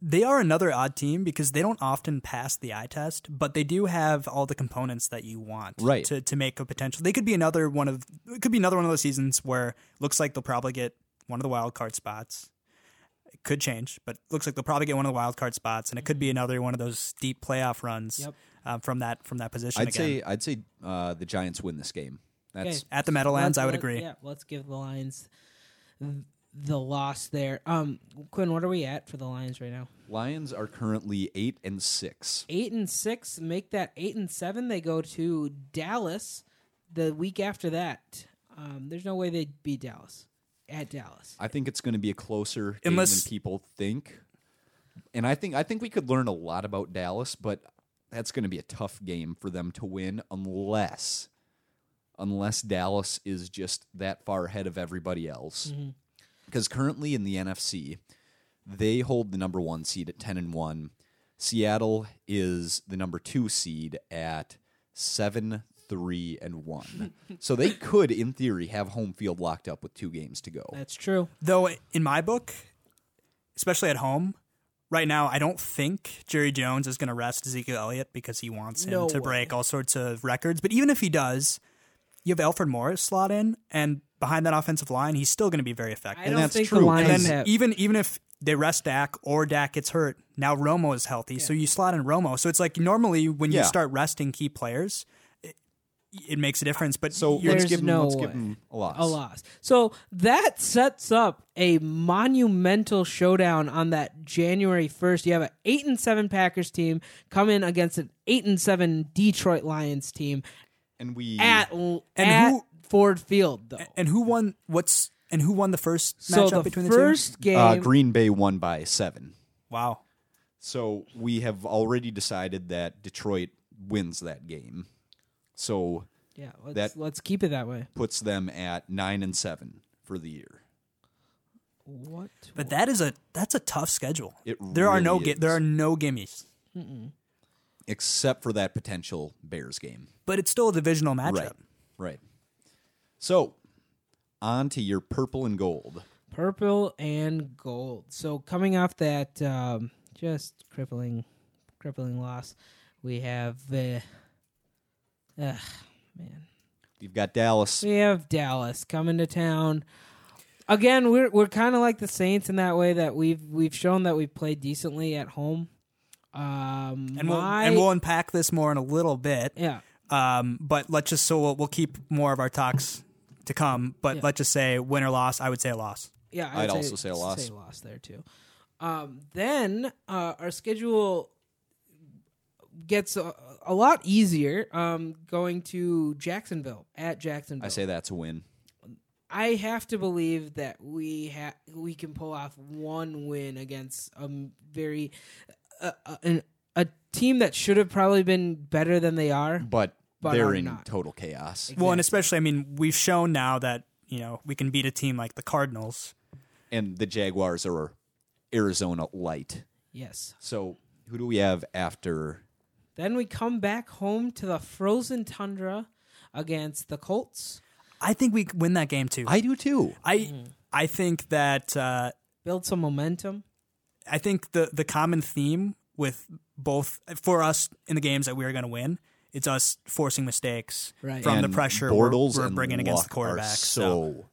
They are another odd team because they don't often pass the eye test, but they do have all the components that you want Right. to, to make a potential. They could be another one of it could be another one of those seasons where it looks like they'll probably get one of the wild card spots. It could change, but looks like they'll probably get one of the wild card spots, and it could be another one of those deep playoff runs Yep. uh, from that from that position. I'd again. say I'd say uh, the Giants win this game. That's Okay. at the Meadowlands, Let's- I would let- agree. Yeah, let's give the Lions th- the loss there. Um, Quinn, what are we at for the Lions right now? Lions are currently eight and six. Eight and six. Make that eight and seven. They go to Dallas the week after that. Um, there's no way they'd beat Dallas at Dallas. I think it's going to be a closer game Unless- than people think. And I think I think we could learn a lot about Dallas, but that's going to be a tough game for them to win unless unless Dallas is just that far ahead of everybody else. Because currently in the NFC, they hold the number 1 seed at 10 and 1. Seattle is the number 2 seed at 7 3 and 1. so they could in theory have home field locked up with 2 games to go. That's true. Though in my book, especially at home, right now I don't think Jerry Jones is going to rest Ezekiel Elliott because he wants him No to way. break all sorts of records. But even if he does, you have Alfred Morris slot in, and behind that offensive line, he's still going to be very effective. I don't that's think true. the And and then have. even even if they rest Dak or Dak gets hurt, now Romo is healthy, so you slot in Romo. So it's like normally when you start resting key players, it, it makes a difference. But So you're- let's There's give them no let's way. give them a loss. a loss. So that sets up a monumental showdown on that January first. You have an eight and seven Packers team come in against an eight and seven Detroit Lions team And we at And at who- Ford Field though. and who won? What's and who won the first so matchup the between the first two? game, uh, Green Bay won by seven. Wow. So we have already decided that Detroit wins that game. So yeah, let's, that- let's keep it that way. puts them at nine and seven for the year. What? But that is a that's a tough schedule. It there are no really gi- there is. are no gimmies. Except for that potential Bears game. But it's still a divisional matchup. Right. Right. So on to your purple and gold. Purple and gold. So coming off that um, just crippling, crippling loss, we have. Uh, ugh, man, We've got Dallas. we have Dallas coming to town. Again, we're we're kind of like the Saints in that way that we've we've shown that we've played decently at home. Um, And we'll my- and we'll unpack this more in a little bit. yeah. Um, but let's just so we'll, we'll keep more of our talks to come. But Yeah. let's just say win or loss. I would say a loss. Yeah, I'd also say a loss. Say loss there too. Um, then uh, our schedule gets a, a lot easier. Um, going to Jacksonville at Jacksonville. I say that's a win. I have to believe that we ha- we can pull off one win against a m- very uh, an, a team that should have probably been better than they are. But, But they're in not. total chaos. Well, and especially I mean we've shown now that you know we can beat a team like the Cardinals. And the Jaguars are Arizona light. Yes. So who do we have after Then we come back home to the frozen tundra against the Colts. I think we win that game too. I do too. I I think that uh, Build some momentum. I think the the common theme with both for us in the games that we are going to win, it's us forcing mistakes Right. from the pressure Bortles we're, we're and bringing against the Luck quarterback. Are so so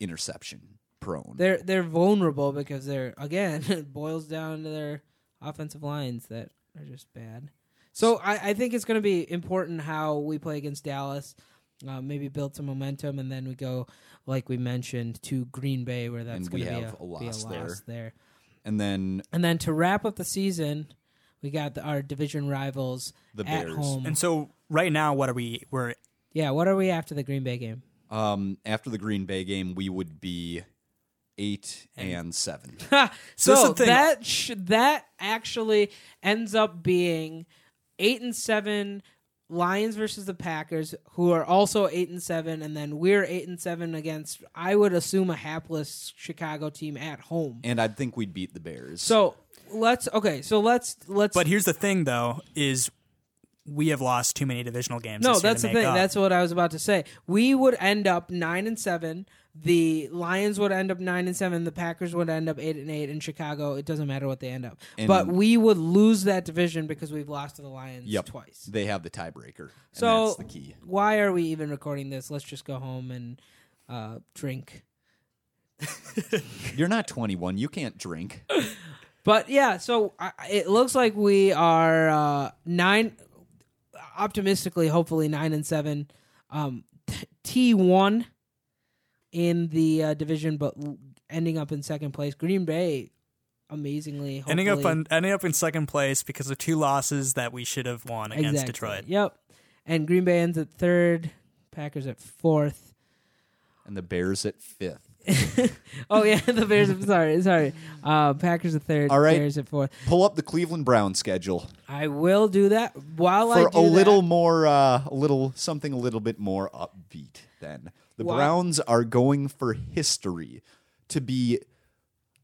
interception prone. They're they're vulnerable because they're again it boils down to their offensive lines that are just bad. So I, I think it's going to be important how we play against Dallas. Uh, maybe build some momentum, and then we go, like we mentioned, to Green Bay, where that's going we to be have a, a be a loss loss there. And then And then to wrap up the season, we got the, our division rivals The at Bears. home. and so right now, what are we? We're yeah, what are we after the Green Bay game? um, after the Green Bay game, we would be eight and, seven. So so the thing. that sh- that actually ends up being eight and seven Lions versus the Packers, who are also eight and seven, and then we're eight and seven against I would assume a hapless Chicago team at home. and I think we'd beat the Bears. So let's okay. So let's let's. but here's the thing though is we have lost too many divisional games. no, this year that's to the make thing. up. That's what I was about to say. We would end up nine and seven. The Lions would end up nine and seven. The Packers would end up eight and eight. In Chicago, it doesn't matter what they end up. And- but we would lose that division because we've lost to the Lions yep, twice. They have the tiebreaker. And So that's the key. why are we even recording this? Let's just go home and uh, drink. You're not 21. You can't drink. But yeah, so I, it looks like we are uh, nine, optimistically, hopefully nine and seven. Um, T one in the uh, division, but ending up in second place. Green Bay, amazingly, ending up on ending up in second place because of two losses that we should have won against Exactly. Detroit. Yep. And Green Bay ends at third. Packers at fourth. And the Bears at fifth. Oh yeah, the Bears. sorry, sorry. Uh, Packers at third. All right. Bears at fourth. Pull up the Cleveland Brown schedule I will do that while I for do a little that, more, uh, a little something a little bit more upbeat. Then the Why- Browns are going for history to be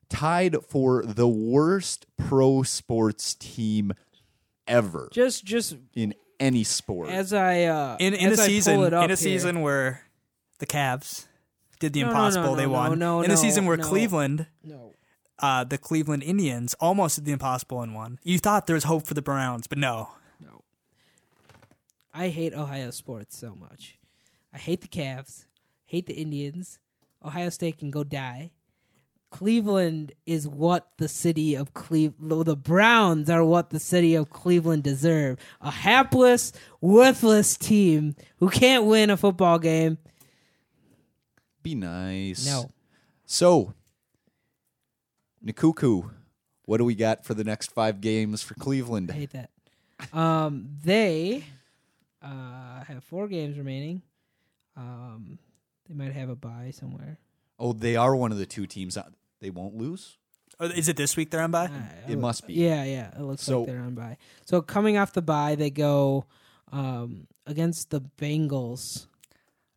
tied for the worst pro sports team ever Just, just in any sport. as I uh, In in a as I pull season it up in a here- season where the Cavs did the No, no, no, impossible, they no, won. no, in a season where no. Cleveland, No. uh, the Cleveland Indians almost did the impossible and won. You thought there was hope for the Browns, but no. No. I hate Ohio sports so much. I hate the Cavs, hate the Indians. Ohio State can go die. Cleveland is what the city of Cleveland, the Browns are what the city of Cleveland deserve. A hapless, worthless team who can't win a football game. be nice. No. So, Nakuku, what do we got for the next five games for Cleveland? I hate that. Um, they uh, have four games remaining. Um, they might have a bye somewhere. Oh, they are one of the two teams that they won't lose. Oh, Is it this week they're on by? Uh, It must be. Yeah, yeah. It looks So- like they're on bye. So coming off the bye, they go um, against the Bengals.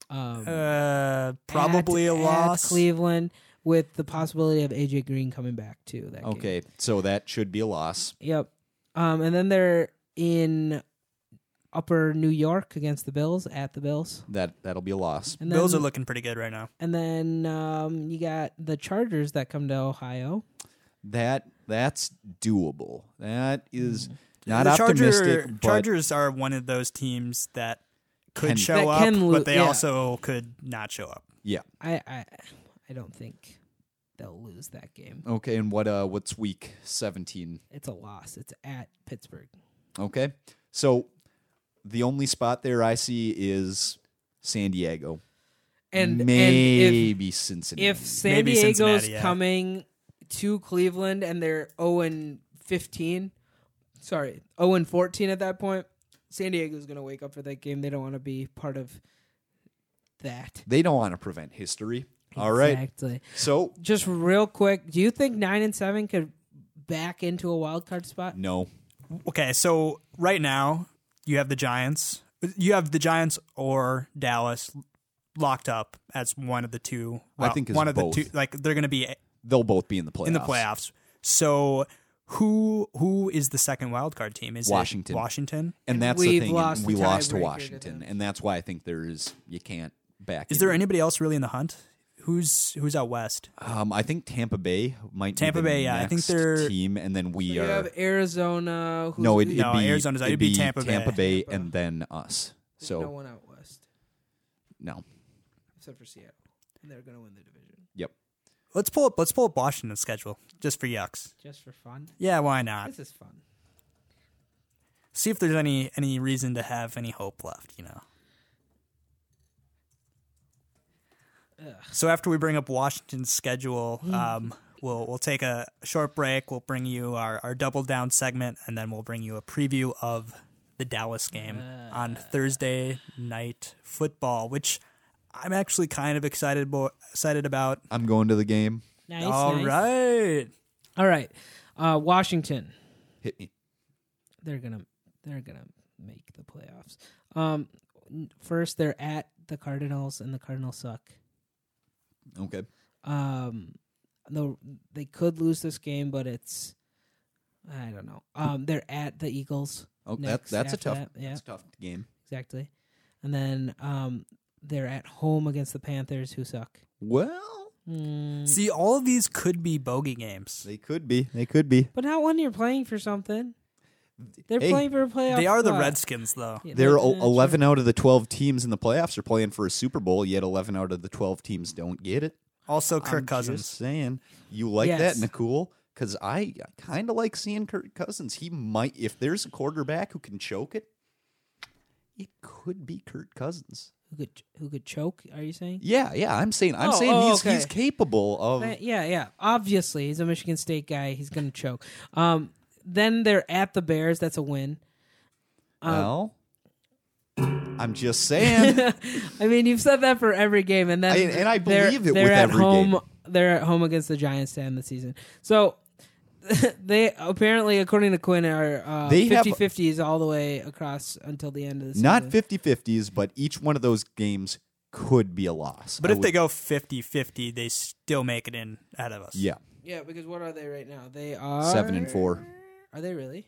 Um, Uh, probably at- a at loss. Cleveland with the possibility of AJ Green coming back too. That game. Okay, so that should be a loss. Yep. Um, and then they're in Upper New York against the Bills at the Bills. That that'll be a loss. And Bills are looking pretty good right now. And then um, you got the Chargers that come to Ohio. That that's doable. That is not the Charger- optimistic, but Chargers are one of those teams that could Can- show That up, lo- but they yeah. also could not show up. yeah. I, I I don't think they'll lose that game. Okay, and what uh what's week 17? It's a loss. It's at Pittsburgh. Okay. So the only spot there I see is San Diego. And maybe and Cincinnati. if if San Maybe Diego's Cincinnati, yeah. coming to Cleveland and they're 0 and 15, sorry, 0 and 14 at that point, San Diego's going to wake up for that game. They don't want to be part of that. they don't want to prevent history. All right. Exactly. So Just real quick, do you think 9 and 7 could back into a wild card spot? no. Okay, so right now you have the Giants. You have the Giants or Dallas locked up as one of the two. I think one of both. the two. Like they're going to be They'll both be in the playoffs. in the playoffs. So who who is the second wild card team? Is Washington. It Washington? And that's the We've thing. lost we the lost to tiebreaker to Washington, and that's why I think there's you can't back. Is into there anybody else really in the hunt? Who's who's out west? Um, I think Tampa Bay might. Tampa be the Bay, yeah, I think next they're- team, and then we You are. have Arizona. Who's no, it, it'd No, be Arizona's. It'd It'd be Tampa Bay. Tampa Bay, Tampa. and then us. There's So no one out west no. except for Seattle, and they're going to win the division Yep. Let's pull up. Let's pull up Washington's schedule just for yucks. just for fun. Yeah, why not? This is fun. See if there's any any reason to have any hope left. You know. So after we bring up Washington's schedule, um, we'll we'll take a short break. We'll bring you our, our double down segment, and then we'll bring you a preview of the Dallas game on Thursday night football, which I'm actually kind of excited bo- excited about. I'm going to the game. Nice. All nice. right. All right. Uh, Washington. Hit me. They're gonna they're gonna make the playoffs. Um, first they're at the Cardinals, and the Cardinals suck. Okay. Um, no, they could lose this game, but it's I don't know. Um, they're at the Eagles. Oh, that, that's a tough. that, yeah. That's a tough game. Exactly. And then um, they're at home against the Panthers, who suck. Well, Mm, See, all of these could be bogey games. they could be. They could be. but not when you're playing for something. They're Hey, playing for a playoff. They are the spot. Redskins, though. Yeah, There are yeah, sure. 11 out of the 12 teams in the playoffs are playing for a Super Bowl, yet 11 out of the 12 teams don't get it. Also, Kirk I'm Cousins. Just saying, you like Yes. that, Nicole? Because I, kind of like seeing Kirk Cousins. He might, if there's a quarterback who can choke it, it could be Kirk Cousins. who could who could choke. Are you saying? Yeah, yeah. I'm saying I'm Oh, saying oh, he's he's capable of. Uh, yeah, yeah. Obviously, he's a Michigan State guy. He's going to choke. Um, then they're at the Bears. That's a win. well, I'm just saying. I mean, you've said that for every game, and then I- and I they're- believe it they're with at every home. game. They're at home against the Giants to end the season. So they apparently, according to Quinn, are uh, They have- 50-50s all the way across until the end of the season. Not 50-50s, but each one of those games could be a loss. But I if would- they go 50-50, they still make it in out of us. yeah, Yeah, because what are they right now? They are seven and four. Are they really?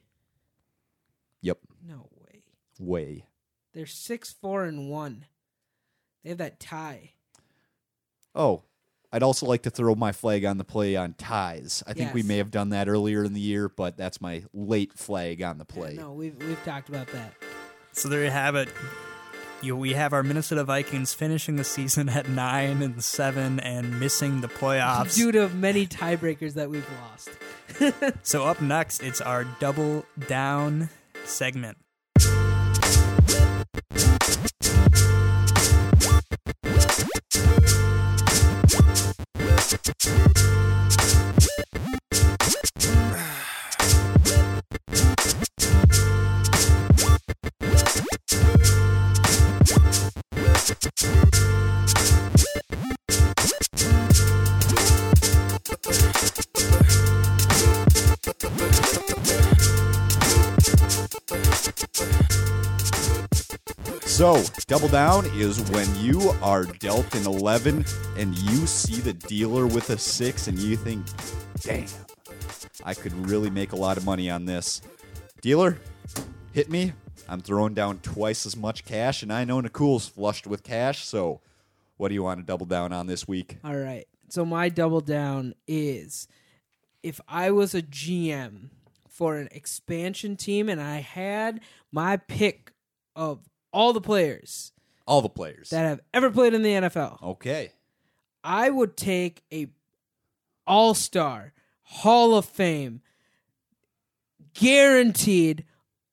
Yep, No way. way. They're six, four, and one. They have that tie. Oh, I'd also like to throw my flag on the play on ties. I think we Yes. may have done that earlier in the year, but that's my late flag on the Yeah, play. no, we've we've talked about that. So there you have it. You, we have our Minnesota Vikings finishing the season at nine and seven and missing the playoffs. Due to many tiebreakers that we've lost. So up next, it's our double down segment. So, double down is when you are dealt an 11 and you see the dealer with a 6 and you think, damn, I could really make a lot of money on this. Dealer, hit me. I'm throwing down twice as much cash, and I know Nicole's flushed with cash, so what do you want to double down on this week? All right. So my double down is if I was a GM for an expansion team and I had my pick of all the players All the players. that have ever played in the NFL, okay. I would take a all-star, Hall of Fame, guaranteed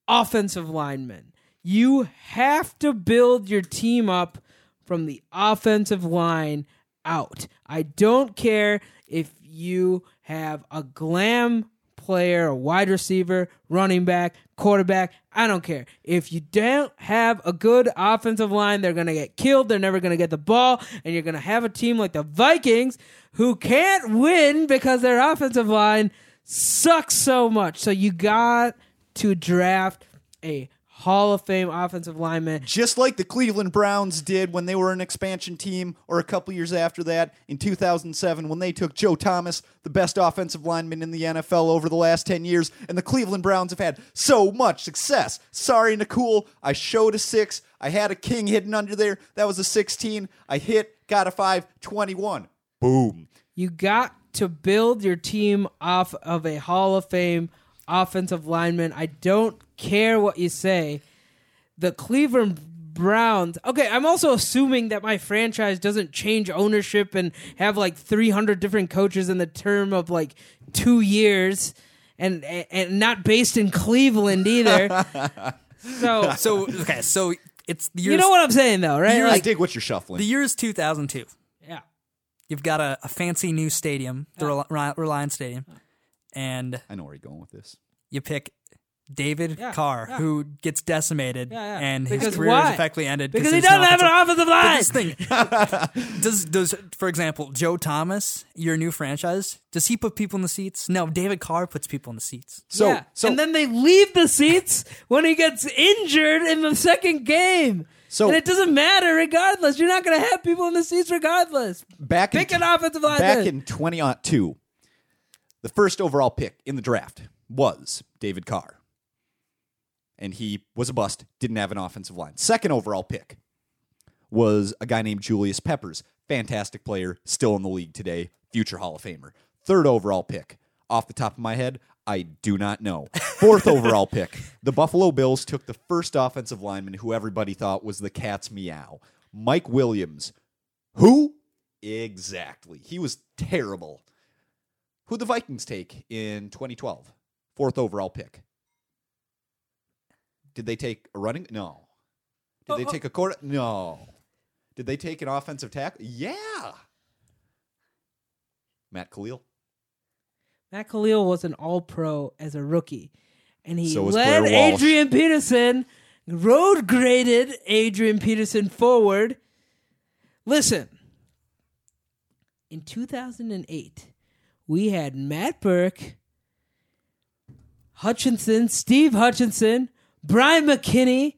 offensive lineman. You have to build your team up from the offensive line out. I don't care if you have a glam player, a wide receiver, running back, quarterback. I don't care. If you don't have a good offensive line, they're going to get killed. They're never going to get the ball. And you're going to have a team like the Vikings who can't win because their offensive line sucks so much. So you got to draft a Hall of Fame offensive lineman. Just like the Cleveland Browns did when they were an expansion team, or a couple years after that in 2007 when they took Joe Thomas, the best offensive lineman in the NFL over the last 10 years, and the Cleveland Browns have had so much success. Sorry, Nicole, I showed a six. I had a king hidden under there. That was a 16. I hit, got a five, 21. Boom. You got to build your team off of a Hall of Fame offensive lineman. I don't care what you say. The Cleveland Browns. Okay, I'm also assuming that my franchise doesn't change ownership and have like 300 different coaches in the term of like 2 years and and not based in Cleveland either. so So okay, so it's the year. you know what I'm saying though, right? I Like, dig what you're shuffling. The year is 2002. yeah. You've got a, a fancy new stadium, the Rel- Reliant Stadium, and I know where you're going with this. you pick David Yeah, Carr, yeah. who gets decimated, Yeah, yeah. and his Because career why? is effectively ended Because he he's doesn't have an offensive- offensive But line. this thing does does for example Joe Thomas, your new franchise, does he put people in the seats? No, David Carr puts people in the seats. So, yeah. so and then they leave the seats when he gets injured in the second game. So- and it doesn't matter regardless. You're not going to have people in the seats regardless. back Pick in an offensive lineman. Back in 2002, the first overall pick in the draft was David Carr. And he was a bust, didn't have an offensive line. Second overall pick was a guy named Julius Peppers. Fantastic player, still in the league today, future Hall of Famer. Third overall pick, off the top of my head, I do not know. Fourth overall pick, the Buffalo Bills took the first offensive lineman who everybody thought was the cat's meow, Mike Williams. Who? Exactly. He was terrible. Who the Vikings take in 2012? Fourth overall pick. Did they take a running? No. Did they Oh, oh. take a quarter? No. Did they take an offensive tackle? Yeah. Matt Kalil. Matt Kalil was an All Pro as a rookie, and he So led Adrian Peterson, road graded Adrian Peterson forward. Listen, in 2008, we had Matt Birk, Hutchinson, Steve Hutchinson, Bryant McKinnie.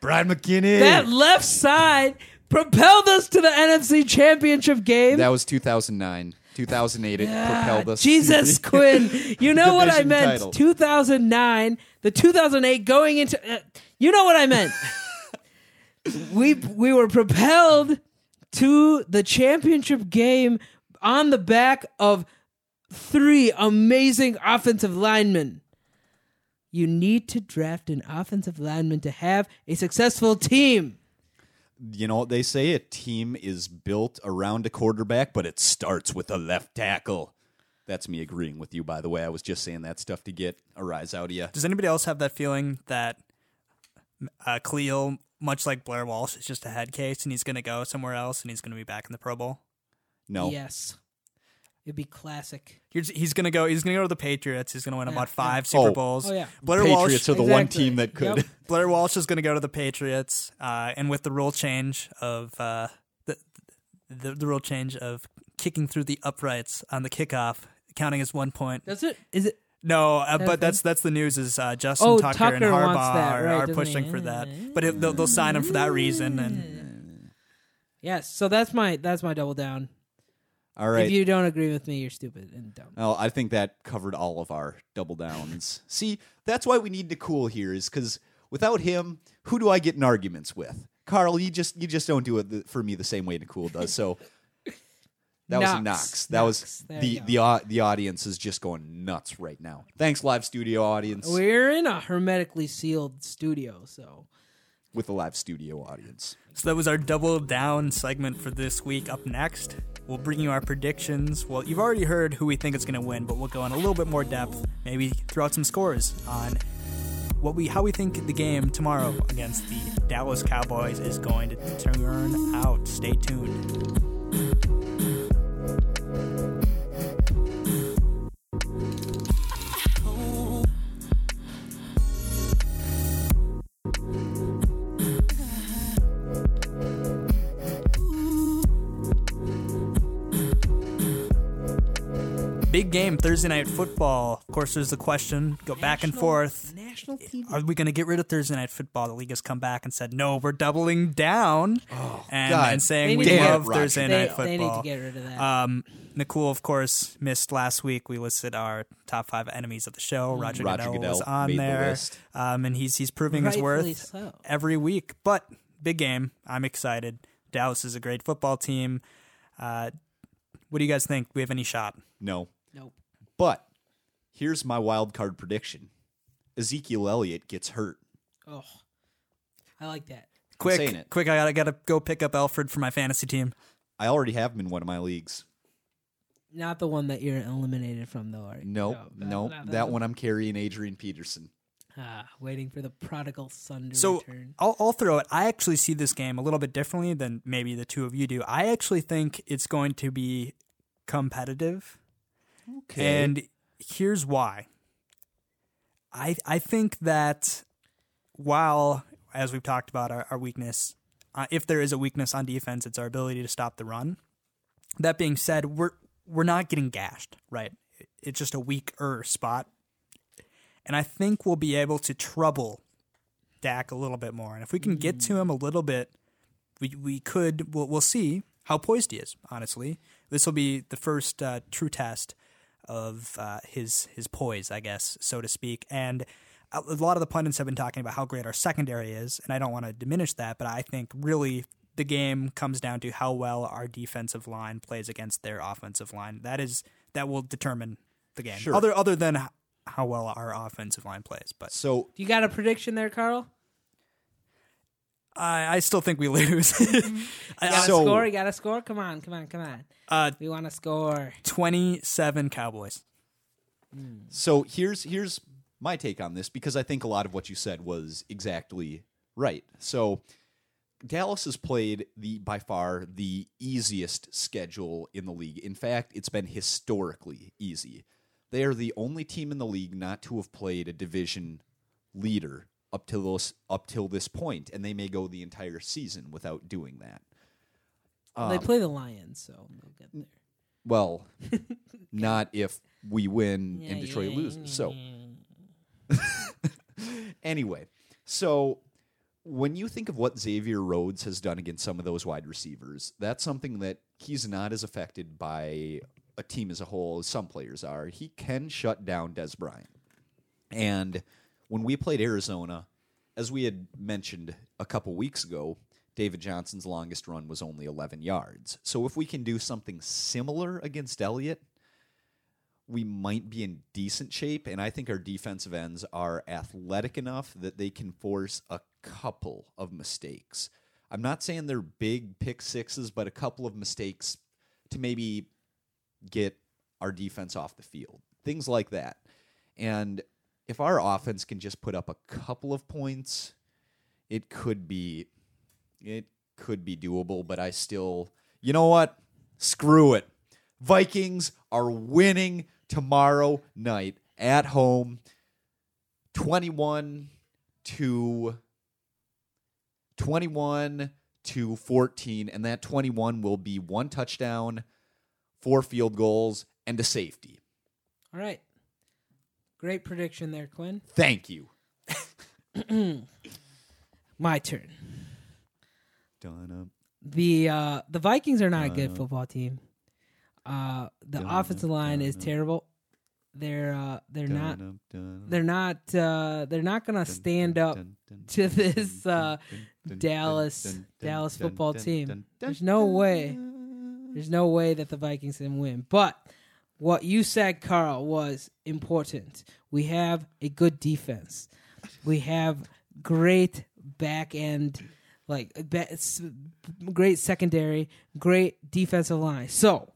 Bryant McKinnie. That left side propelled us to the NFC Championship game. That was 2009. 2008, it propelled us. to Jesus, Quinn. You know what I meant. title. 2009, the 2008 going into. Uh, you know what I meant. we we were propelled to the championship game on the back of three amazing offensive linemen. You need to draft an offensive lineman to have a successful team. You know what they say? A team is built around a quarterback, but it starts with a left tackle. That's me agreeing with you, by the way. I was just saying that stuff to get a rise out of you. Does anybody else have that feeling that uh, Kalil, much like Blair Walsh, is just a head case and he's going to go somewhere else and he's going to be back in the Pro Bowl? No. Yes. It'd be classic. He's, he's going to go. He's going to go to the Patriots. He's going to win Yeah, about yeah. five Super Oh. Bowls. Oh, yeah. Blair Patriots Walsh. are the one team that could. Yep. Blair Walsh is going to go to the Patriots, uh, and with the rule change of uh, the, the the rule change of kicking through the uprights on the kickoff, counting as one point. Does it? Is it? No, uh, That but that's that's the news. Is uh, Justin Oh, Tucker, and Tucker Harbaugh that, are, right, are pushing he? for that, but it, they'll, they'll sign him for that reason. And Yes. So that's my that's my double down. All right. If you don't agree with me, you're stupid and dumb. Well, I think that covered all of our double downs. See, that's why we need Nicole here, is because without him, who do I get in arguments with? Carl, you just you just don't do it th- for me the same way Nicole does. So that was a Knox. Knox. That Knox. was There the you go. the au- the audience is just going nuts right now. Thanks, live studio audience, We're in a hermetically sealed studio, so with the live studio audience. so that was our double down segment for this week. Up next, we'll bring you our predictions. Well, you've already heard who we think is going to win, but we'll go in a little bit more depth. Maybe throw out some scores on what we how we think the game tomorrow against the Dallas Cowboys is going to turn out. Stay tuned. Big game Thursday night football. Of course, there's the question go back and forth. National TV. Are we going to get rid of Thursday night football? The league has come back and said no. We're doubling down and, God and saying They we need to get- love Thursday they, night football. they need to get rid of that. Um, Nicole, of course, missed last week. We listed our top five enemies of the show. Roger, Roger Goodell, Goodell was on made the there, um, and he's he's proving his worth so. every week. But big game. I'm excited. Dallas is a great football team. Uh, what do you guys think? Do we have any shot? No, nope. but here's my wild card prediction: Ezekiel Elliott gets hurt. Oh, I like that. Quick, saying it. quick! I gotta gotta go pick up Alfred for my fantasy team. I already have him in one of my leagues. Not the one that you're eliminated from, though. Are you? Nope, No, nope. not That one I'm carrying Adrian Peterson. Ah, waiting for the prodigal son to So return. I'll, I'll throw it. I actually see this game a little bit differently than maybe the two of you do. I actually think it's going to be competitive, and here's why. I I think that while as we've talked about our, our weakness, uh, if there is a weakness on defense, it's our ability to stop the run. That being said, we're we're not getting gashed, right? It's just a weaker spot, and I think we'll be able to trouble Dak a little bit more. And if we can get to him a little bit, we we could we'll, we'll see how poised he is. Honestly, this will be the first uh, true test of uh, his his poise, I guess, so to speak. And a a lot of the pundits have been talking about how great our secondary is, and I don't want to diminish that, but I think really the game comes down to how well our defensive line plays against their offensive line. That is that will determine the game. Sure. Other other than how well our offensive line plays, but So you got a prediction there, Carl? I, I still think we lose. You got So- a score? You got a score? Come on, come on, come on. uh, We want to score. Twenty-seven Cowboys. So here's here's my take on this because I think a lot of what you said was exactly right. So Dallas has played the by far the easiest schedule in the league. In fact, it's been historically easy. They are the only team in the league not to have played a division leader up till this up till this point, and they may go the entire season without doing that. they um, play the Lions, so they'll get there. Well, not if we win and Detroit yeah, loses. So yeah. anyway, so when you think of what Xavier Rhodes has done against some of those wide receivers, that's something that he's not as affected by a team as a whole as some players are. He can shut down Dez Bryant. And when we played Arizona, as we had mentioned a couple weeks ago, David Johnson's longest run was only 11 yards. So if we can do something similar against Elliott, we might be in decent shape. And I think our defensive ends are athletic enough that they can force a couple of mistakes. I'm not saying they're big pick sixes, but a couple of mistakes to maybe get our defense off the field. Things like that. And if our offense can just put up a couple of points, it could be it could be doable, but I still you know what? Screw it. Vikings are winning tomorrow night at home 21 to 21 to 14 and that 21 will be one touchdown, four field goals and a safety. All right. Great prediction there, Quinn. Thank you. My turn. The uh, the Vikings are not a good football team. Uh, the offensive line is terrible. They're uh, they're not they're not uh, they're not gonna stand up to this uh, Dallas Dallas football team. There's no way. There's no way that the Vikings can win. But what you said, Carl, was important. We have a good defense. We have great back end, like great secondary, great defensive line. So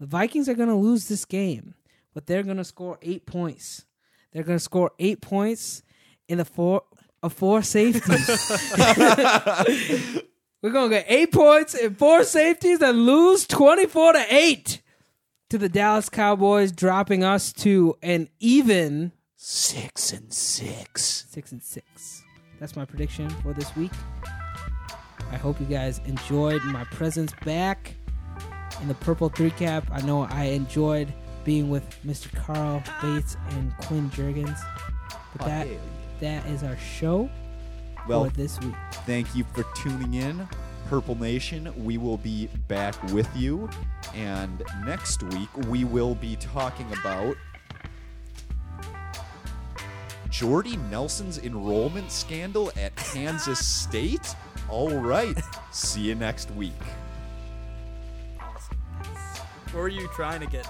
the Vikings are going to lose this game, but they're going to score eight points. They're going to score eight points in the four of four safeties. We're going to get eight points and four safeties and lose 24 to 8 to the Dallas Cowboys, dropping us to an even Six and six. 6 and 6. That's my prediction for this week. I hope you guys enjoyed my presence back in the Purple 3 Cap. I know I enjoyed being with Mr. Carl Bates and Quinn Jurgens. But oh, that, hell that is our show Well, for this week. thank you for tuning in, Purple Nation. We will be back with you. And next week, we will be talking about Jordy Nelson's enrollment scandal at Kansas State. All right. See you next week. Or are you trying to get